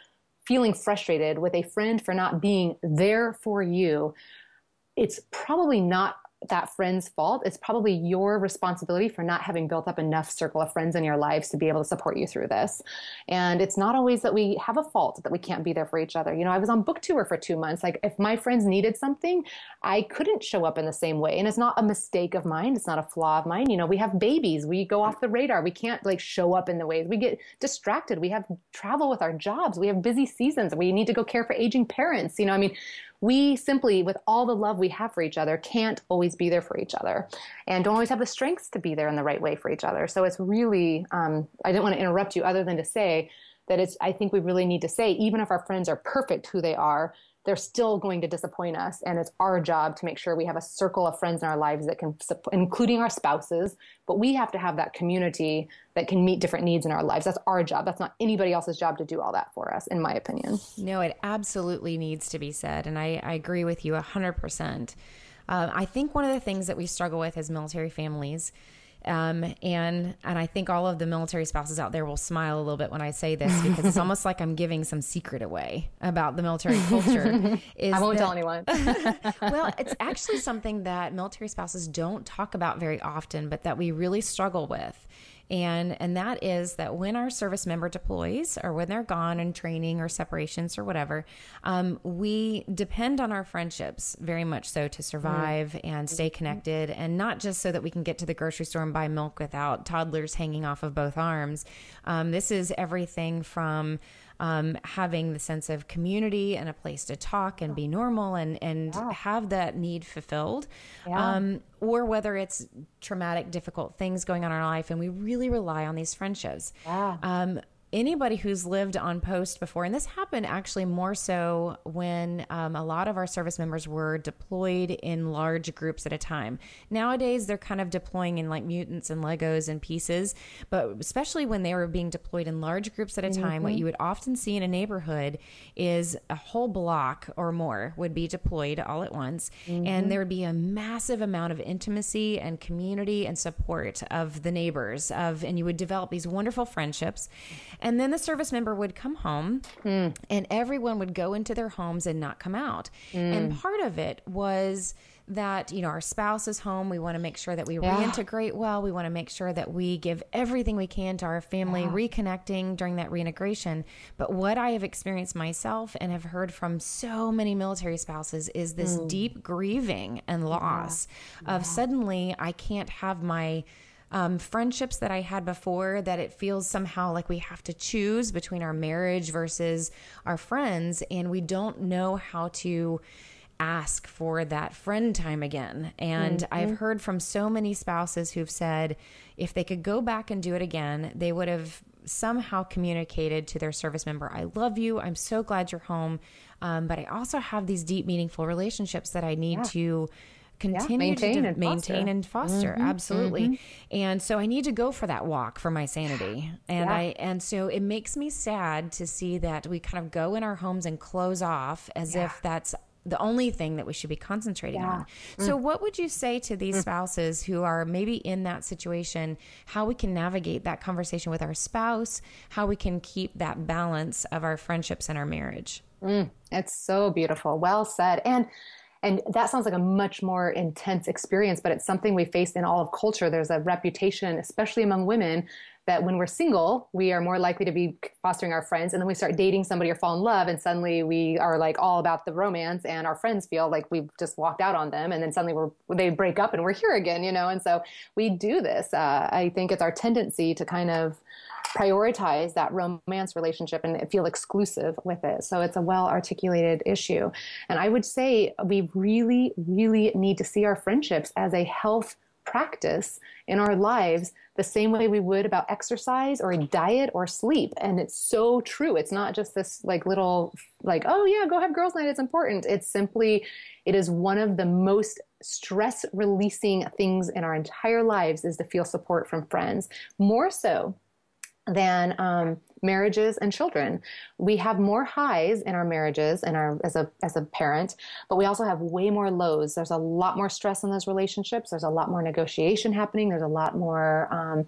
feeling frustrated with a friend for not being there for you, it's probably not that friend's fault. It's probably your responsibility for not having built up enough circle of friends in your lives to be able to support you through this. And it's not always that we have a fault that we can't be there for each other. You know, I was on book tour for two months. Like if my friends needed something, I couldn't show up in the same way. And it's not a mistake of mine. It's not a flaw of mine. You know, we have babies. We go off the radar. We can't like show up in the ways we get distracted. We have travel with our jobs. We have busy seasons. We need to go care for aging parents. You know, I mean, we simply, with all the love we have for each other, can't always be there for each other and don't always have the strengths to be there in the right way for each other. So it's really, um, I didn't want to interrupt you other than to say that it's, I think we really need to say, even if our friends are perfect who they are, they're still going to disappoint us. And it's our job to make sure we have a circle of friends in our lives that can, including our spouses, but we have to have that community that can meet different needs in our lives. That's our job. That's not anybody else's job to do all that for us, in my opinion. No, it absolutely needs to be said. And I, I agree with you 100%. Uh, I think one of the things that we struggle with as military families um, and and I think all of the military spouses out there will smile a little bit when I say this because it's almost like I'm giving some secret away about the military culture. I won't that, tell anyone. well, it's actually something that military spouses don't talk about very often, but that we really struggle with and and that is that when our service member deploys or when they're gone in training or separations or whatever um, we depend on our friendships very much so to survive mm. and stay connected and not just so that we can get to the grocery store and buy milk without toddlers hanging off of both arms um, this is everything from um, having the sense of community and a place to talk and be normal and and yeah. have that need fulfilled. Yeah. Um, or whether it's traumatic, difficult things going on in our life, and we really rely on these friendships. Yeah. Um, anybody who's lived on post before, and this happened actually more so when um, a lot of our service members were deployed in large groups at a time. Nowadays, they're kind of deploying in like mutants and Legos and pieces, but especially when they were being deployed in large groups at a time, mm-hmm. what you would often see in a neighborhood is a whole block or more would be deployed all at once, mm-hmm. and there would be a massive amount of intimacy and community and support of the neighbors of, and you would develop these wonderful friendships. And then the service member would come home mm. and everyone would go into their homes and not come out. Mm. And part of it was that you know our spouse is home we want to make sure that we yeah. reintegrate well we want to make sure that we give everything we can to our family yeah. reconnecting during that reintegration but what i have experienced myself and have heard from so many military spouses is this mm. deep grieving and loss yeah. of suddenly i can't have my um, friendships that I had before that it feels somehow like we have to choose between our marriage versus our friends, and we don't know how to ask for that friend time again. And mm-hmm. I've heard from so many spouses who've said if they could go back and do it again, they would have somehow communicated to their service member, I love you. I'm so glad you're home. Um, but I also have these deep, meaningful relationships that I need yeah. to continue yeah, maintain to and maintain foster. and foster mm-hmm, absolutely mm-hmm. and so i need to go for that walk for my sanity and yeah. i and so it makes me sad to see that we kind of go in our homes and close off as yeah. if that's the only thing that we should be concentrating yeah. on. Mm. So, what would you say to these mm. spouses who are maybe in that situation? How we can navigate that conversation with our spouse? How we can keep that balance of our friendships and our marriage? Mm. It's so beautiful. Well said. And and that sounds like a much more intense experience, but it's something we face in all of culture. There's a reputation, especially among women, that when we're single, we are more likely to be fostering our friends. And then we start dating somebody or fall in love, and suddenly we are like all about the romance, and our friends feel like we've just walked out on them. And then suddenly we're, they break up and we're here again, you know? And so we do this. Uh, I think it's our tendency to kind of prioritize that romance relationship and feel exclusive with it. So it's a well articulated issue. And I would say we really, really need to see our friendships as a health practice in our lives the same way we would about exercise or diet or sleep and it's so true it's not just this like little like oh yeah go have girls night it's important it's simply it is one of the most stress releasing things in our entire lives is to feel support from friends more so than um, marriages and children. We have more highs in our marriages and our as a as a parent, but we also have way more lows. There's a lot more stress in those relationships. There's a lot more negotiation happening. There's a lot more, um,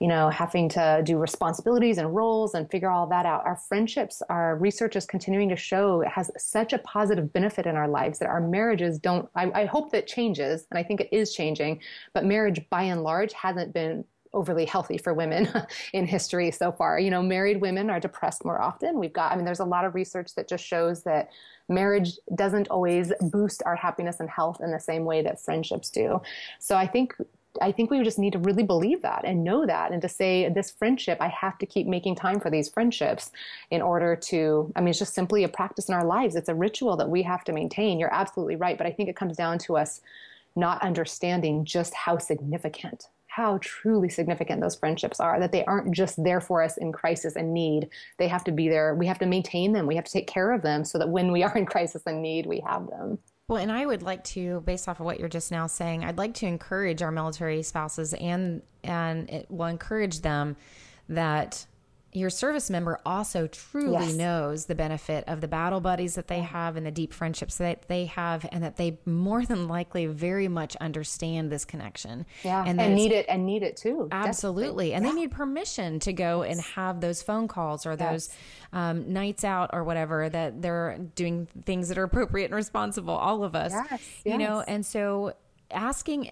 you know, having to do responsibilities and roles and figure all that out. Our friendships, our research is continuing to show it has such a positive benefit in our lives that our marriages don't. I, I hope that changes, and I think it is changing. But marriage, by and large, hasn't been overly healthy for women in history so far. You know, married women are depressed more often. We've got, I mean, there's a lot of research that just shows that marriage doesn't always boost our happiness and health in the same way that friendships do. So I think I think we just need to really believe that and know that and to say this friendship, I have to keep making time for these friendships in order to, I mean, it's just simply a practice in our lives. It's a ritual that we have to maintain. You're absolutely right. But I think it comes down to us not understanding just how significant how truly significant those friendships are, that they aren't just there for us in crisis and need. They have to be there. We have to maintain them. We have to take care of them so that when we are in crisis and need, we have them. Well, and I would like to, based off of what you're just now saying, I'd like to encourage our military spouses and and it will encourage them that your service member also truly yes. knows the benefit of the battle buddies that they have and the deep friendships that they have and that they more than likely very much understand this connection. Yeah and, and need it and need it too absolutely. And yeah. they need permission to go and have those phone calls or those um, nights out or whatever that they're doing things that are appropriate and responsible all of us yes. you know? and so asking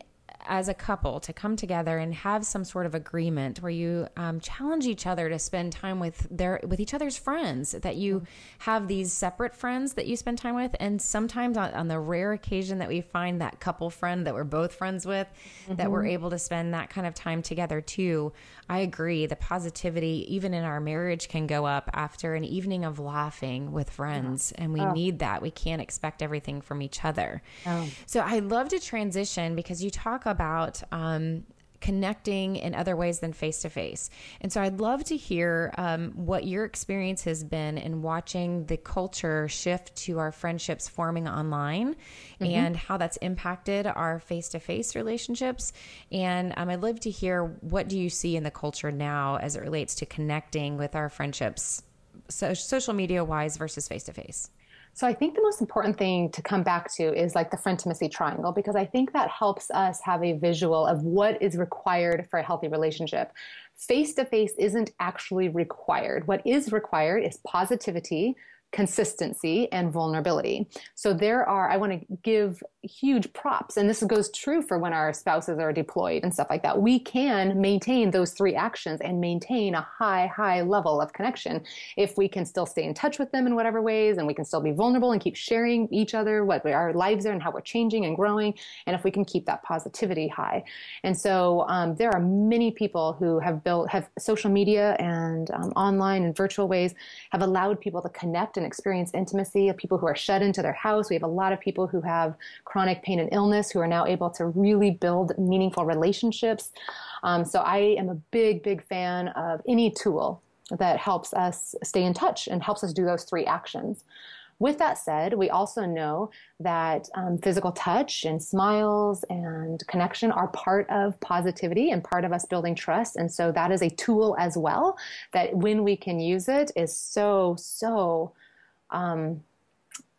as a couple to come together and have some sort of agreement where you um, challenge each other to spend time with their with each other's friends that you have these separate friends that you spend time with and sometimes on, on, the rare occasion that we find that couple friend that we're both friends with mm-hmm. that we're mm-hmm. able to spend that kind of time together too i agree the positivity even in our marriage can go up after an evening of laughing with friends yeah. and we oh. need that we can't expect everything from each other oh. so i love to transition because you talk about um, connecting in other ways than face to face. And so I'd love to hear um, what your experience has been in watching the culture shift to our friendships forming online mm-hmm. and how that's impacted our face to face relationships. And um, I'd love to hear what do you see in the culture now as it relates to connecting with our friendships, so, social media wise versus face to face. So I think the most important thing to come back to is like the frientimacy triangle because I think that helps us have a visual of what is required for a healthy relationship. Face to face isn't actually required. What is required is positivity, consistency and vulnerability. So there are, I want to give huge props, and this goes true for when our spouses are deployed and stuff like that. We can maintain those three actions and maintain a high, high level of connection if we can still stay in touch with them in whatever ways, and we can still be vulnerable and keep sharing each other what our lives are and how we're changing and growing, and if we can keep that positivity high. And so um, there are many people who have built, have social media and um, online and virtual ways have allowed people to connect and experience intimacy of people who are shut into their house. We have a lot of people who have chronic pain and illness who are now able to really build meaningful relationships. Um, so I am a big, big fan of any tool that helps us stay in touch and helps us do those three actions. With that said, we also know that um, physical touch and smiles and connection are part of positivity and part of us building trust. And so that is a tool as well that when we can use it is so, so um,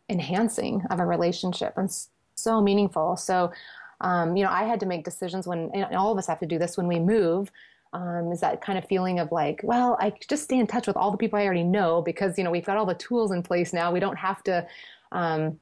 enhancing of a relationship and so meaningful. So, um, you know, I had to make decisions when, and all of us have to do this when we move. Um, is that kind of feeling of like, well, I just stay in touch with all the people I already know because, you know, we've got all the tools in place now. We don't have to, um,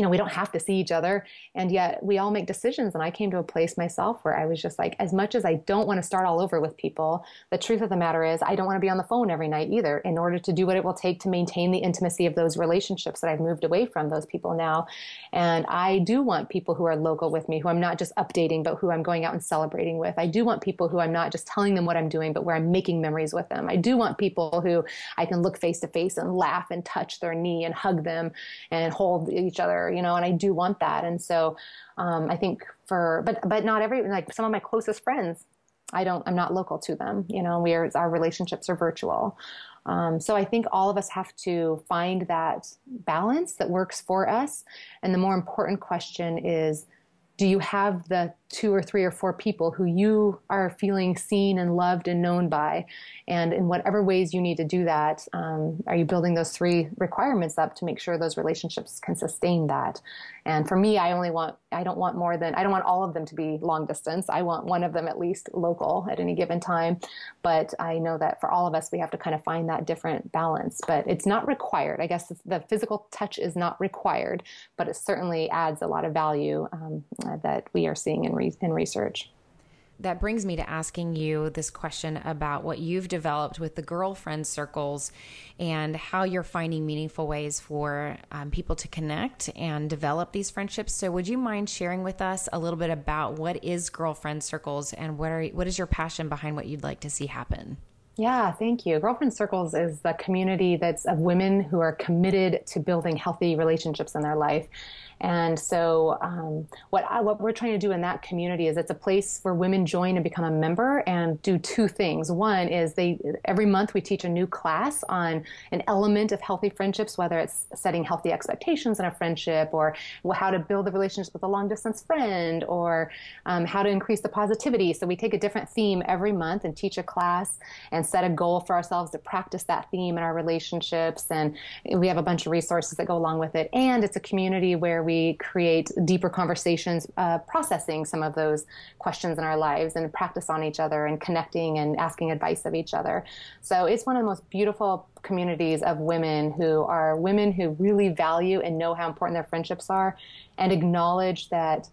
you know, we don't have to see each other. And yet we all make decisions. And I came to a place myself where I was just like, as much as I don't want to start all over with people, the truth of the matter is I don't want to be on the phone every night either in order to do what it will take to maintain the intimacy of those relationships that I've moved away from those people now. And I do want people who are local with me, who I'm not just updating, but who I'm going out and celebrating with. I do want people who I'm not just telling them what I'm doing, but where I'm making memories with them. I do want people who I can look face to face and laugh and touch their knee and hug them and hold each other you know, and I do want that. And so um, I think for, but but not every like some of my closest friends, I don't, I'm not local to them. You know, we are our relationships are virtual. Um, so I think all of us have to find that balance that works for us. And the more important question is, do you have the two or three or four people who you are feeling seen and loved and known by. And in whatever ways you need to do that, um, are you building those three requirements up to make sure those relationships can sustain that? And for me, I only want, I don't want more than, I don't want all of them to be long distance. I want one of them at least local at any given time. But I know that for all of us, we have to kind of find that different balance. But it's not required. I guess the physical touch is not required, but it certainly adds a lot of value um, that we are seeing in re- in research. That brings me to asking you this question about what you've developed with the girlfriend circles and how you're finding meaningful ways for um, people to connect and develop these friendships. So, would you mind sharing with us a little bit about what is girlfriend circles and what are what is your passion behind what you'd like to see happen? Yeah, thank you. Girlfriend Circles is the community that's of women who are committed to building healthy relationships in their life. And so, um, what I, what we're trying to do in that community is it's a place where women join and become a member and do two things. One is they every month we teach a new class on an element of healthy friendships, whether it's setting healthy expectations in a friendship, or how to build a relationship with a long distance friend, or um, how to increase the positivity. So we take a different theme every month and teach a class and set a goal for ourselves to practice that theme in our relationships. And we have a bunch of resources that go along with it. And it's a community where we create deeper conversations, uh, processing some of those questions in our lives and practice on each other and connecting and asking advice of each other. So it's one of the most beautiful communities of women who are women who really value and know how important their friendships are and acknowledge that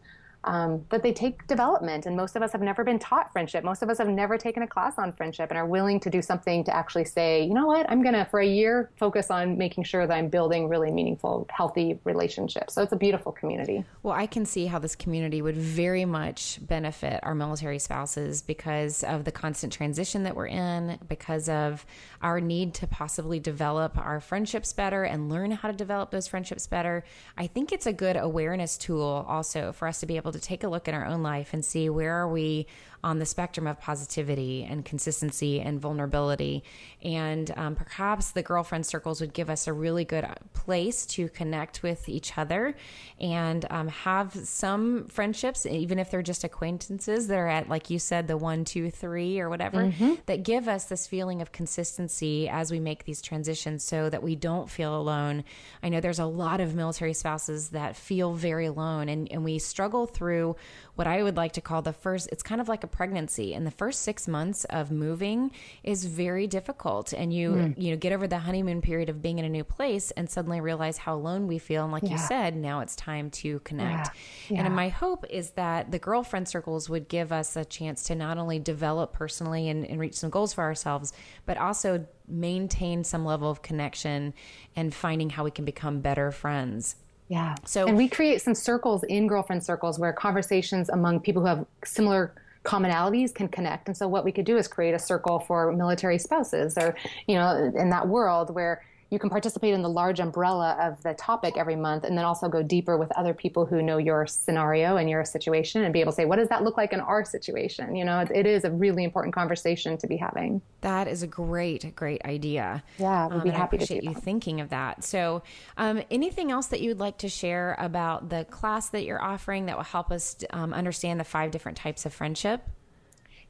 um, that they take development. And most of us have never been taught friendship. Most of us have never taken a class on friendship and are willing to do something to actually say, you know what, I'm going to, for a year, focus on making sure that I'm building really meaningful, healthy relationships. So it's a beautiful community. Well, I can see how this community would very much benefit our military spouses because of the constant transition that we're in, because of our need to possibly develop our friendships better and learn how to develop those friendships better. I think it's a good awareness tool also for us to be able to take a look in our own life and see where are we on the spectrum of positivity and consistency and vulnerability. And um, perhaps the girlfriend circles would give us a really good place to connect with each other and um, have some friendships, even if they're just acquaintances that are at, like you said, the one, two, three, or whatever, mm-hmm. that give us this feeling of consistency as we make these transitions so that we don't feel alone. I know there's a lot of military spouses that feel very alone, and, and we struggle through what I would like to call the first, it's kind of like a pregnancy. And the first six months of moving is very difficult. And you, mm. you know, get over the honeymoon period of being in a new place and suddenly realize how alone we feel. And like yeah. you said, now it's time to connect. Yeah. Yeah. And my hope is that the girlfriend circles would give us a chance to not only develop personally and, and reach some goals for ourselves, but also maintain some level of connection and finding how we can become better friends. Yeah. So and we create some circles in girlfriend circles where conversations among people who have similar commonalities can connect. And so what we could do is create a circle for military spouses or, you know, in that world where you can participate in the large umbrella of the topic every month and then also go deeper with other people who know your scenario and your situation and be able to say what does that look like in our situation? You know it, it is a really important conversation to be having. That is a great great idea. Yeah we'd be um, happy I appreciate to you thinking of that. So um, anything else that you would like to share about the class that you're offering that will help us um, understand the five different types of friendship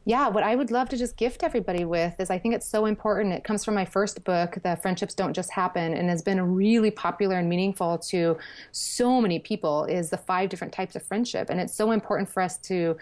yeah, what I would love to just gift everybody with is I think it's so important. It comes from my first book, The Friendships Don't Just Happen, and has been really popular and meaningful to so many people is the five different types of friendship. And it's so important for us to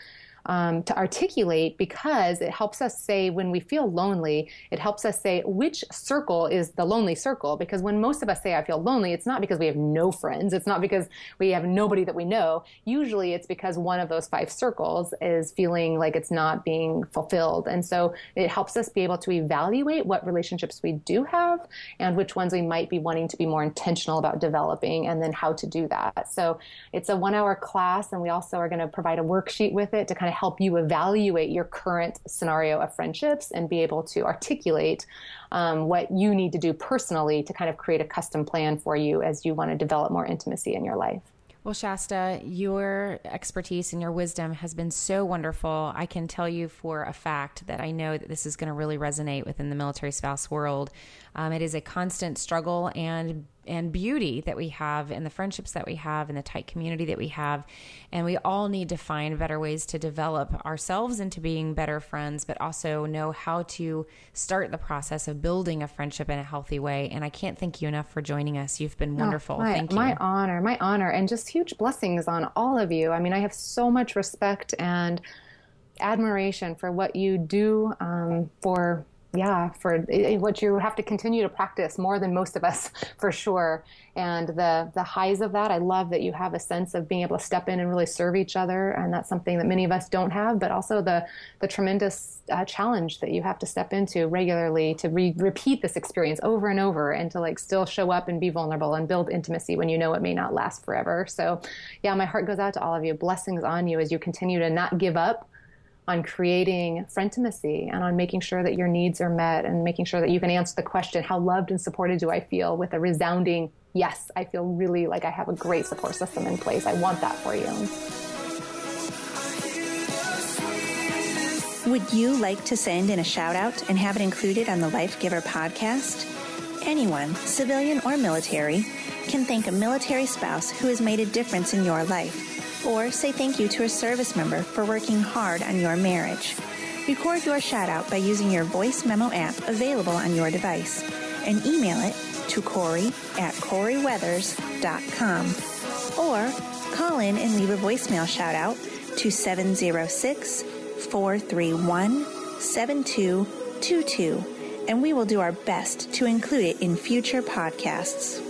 um, to articulate because it helps us say when we feel lonely, it helps us say which circle is the lonely circle. Because when most of us say, I feel lonely, it's not because we have no friends. It's not because we have nobody that we know. Usually it's because one of those five circles is feeling like it's not being fulfilled. And so it helps us be able to evaluate what relationships we do have and which ones we might be wanting to be more intentional about developing and then how to do that. So it's a one hour class and we also are going to provide a worksheet with it to kind of help you evaluate your current scenario of friendships and be able to articulate um, what you need to do personally to kind of create a custom plan for you as you want to develop more intimacy in your life. Well, Shasta, your expertise and your wisdom has been so wonderful. I can tell you for a fact that I know that this is going to really resonate within the military spouse world. Um, it is a constant struggle and and beauty that we have and the friendships that we have and the tight community that we have. And we all need to find better ways to develop ourselves into being better friends, but also know how to start the process of building a friendship in a healthy way. And I can't thank you enough for joining us. You've been wonderful. Oh, my, thank you. My honor, my honor, and just huge blessings on all of you. I mean, I have so much respect and admiration for what you do um, for yeah, for what you have to continue to practice more than most of us, for sure. And the the highs of that, I love that you have a sense of being able to step in and really serve each other, and that's something that many of us don't have. But also the the tremendous uh, challenge that you have to step into regularly to re- repeat this experience over and over, and to like still show up and be vulnerable and build intimacy when you know it may not last forever. So, yeah, my heart goes out to all of you. Blessings on you as you continue to not give up on creating frientimacy and on making sure that your needs are met and making sure that you can answer the question, how loved and supported do I feel with a resounding yes, I feel really like I have a great support system in place. I want that for you. Would you like to send in a shout out and have it included on the Life Giver podcast? Anyone, civilian or military, can thank a military spouse who has made a difference in your life or say thank you to a service member for working hard on your marriage. Record your shout out by using your voice memo app available on your device and email it to Corie at CorieWeathers.com or call in and leave a voicemail shout out to 706 431 7222 and we will do our best to include it in future podcasts.